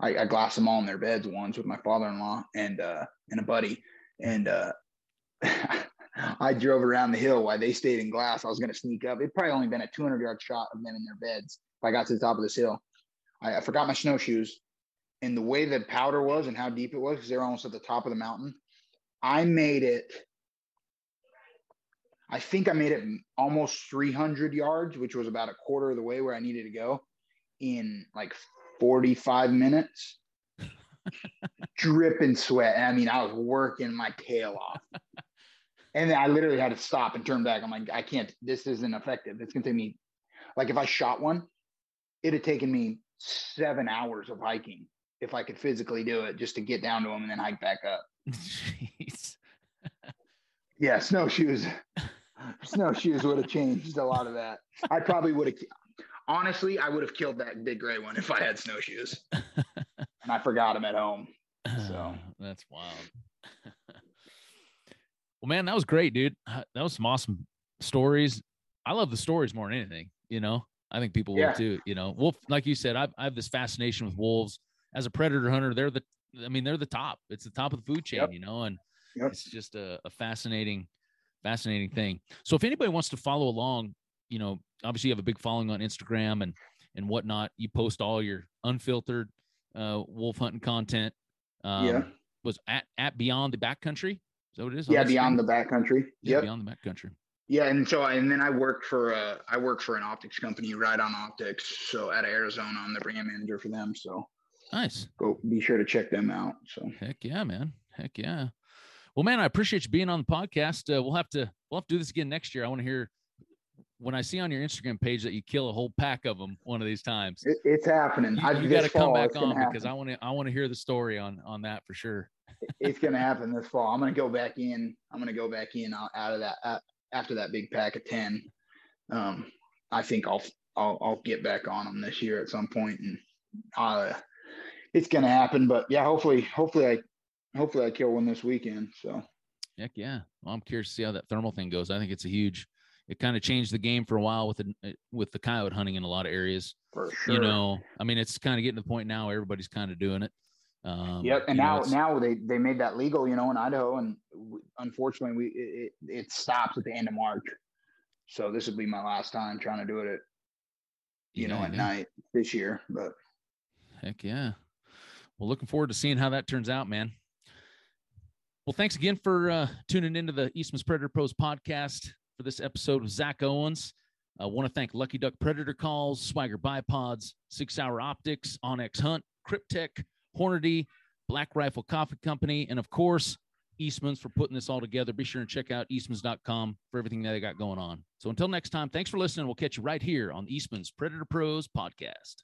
I, I glassed them all in their beds once with my father-in-law and uh, and a buddy, and uh, I drove around the hill while they stayed in glass. I was going to sneak up. It probably only been a 200 yard shot of them in their beds. If I got to the top of this hill, I, I forgot my snowshoes, and the way the powder was and how deep it was, because they're almost at the top of the mountain. I made it. I think I made it almost 300 yards, which was about a quarter of the way where I needed to go in like 45 minutes. Dripping sweat. I mean, I was working my tail off. And then I literally had to stop and turn back. I'm like, I can't, this isn't effective. It's going to take me, like, if I shot one, it'd have taken me seven hours of hiking if I could physically do it just to get down to them and then hike back up. Jeez. Yeah, snowshoes. snowshoes would have changed a lot of that. I probably would have. Honestly, I would have killed that big gray one if I had snowshoes, and I forgot them at home. So. that's wild. well, man, that was great, dude. Uh, That was some awesome stories. I love the stories more than anything. You know, I think people Yeah. will too. You know, wolf, like you said, I've, I have this fascination with wolves as a predator hunter. They're the, I mean, they're the top. It's the top of the food chain. Yep. You know, and Yep. it's just a, a fascinating, fascinating thing. So if anybody wants to follow along, you know, obviously you have a big following on Instagram and and whatnot. You post all your unfiltered uh, wolf hunting content. Um, Yeah. Was at at Beyond the Backcountry. What it is? Yeah, beyond Instagram? the backcountry. Yeah, Yep. Beyond the Backcountry. Yeah, and so I, and then I worked for uh I work for an optics company, Riton Optics, so out of Arizona. I'm the brand manager for them. So Nice. go be sure to check them out. So Heck yeah, man. Heck yeah. Well, man, I appreciate you being on the podcast. Uh, we'll have to we'll have to do this again next year. I want to hear when I see on your Instagram page that you kill a whole pack of them one of these times. it, it's happening. I, You, got to come back on because happen. I want to I want to hear the story on on that for sure. It's gonna happen this fall. I'm gonna go back in. I'm gonna go back in out, out of that after that big pack of ten. Um, I think I'll I'll I'll get back on them this year at some point, and uh, it's gonna happen. But yeah, hopefully, hopefully I hopefully I kill one this weekend. So Heck yeah. Well, I'm curious to see how that thermal thing goes. I think it's a huge. It kind of changed the game for a while with the with the coyote hunting in a lot of areas. for sure, You know, I mean, it's kind of getting to the point now. Everybody's kind of doing it. Um, Yep, and know, now now they they made that legal, you know, in Idaho, and unfortunately, we it, it, stops at the end of March. So this will be my last time trying to do it at you know at yeah. night this year. But Heck yeah. Well, looking forward to seeing how that turns out, man. Well, thanks again for uh, tuning into the Eastman's Predator Pros podcast for this episode of Zach Owens. I want to thank Lucky Duck Predator Calls, Swagger Bipods, Six Hour Optics, onX Hunt, Kryptek, Hornady, Black Rifle Coffee Company, and of course, Eastman's for putting this all together. Be sure and check out eastmans.com for everything that they got going on. So until next time, thanks for listening. We'll catch you right here on Eastman's Predator Pros podcast.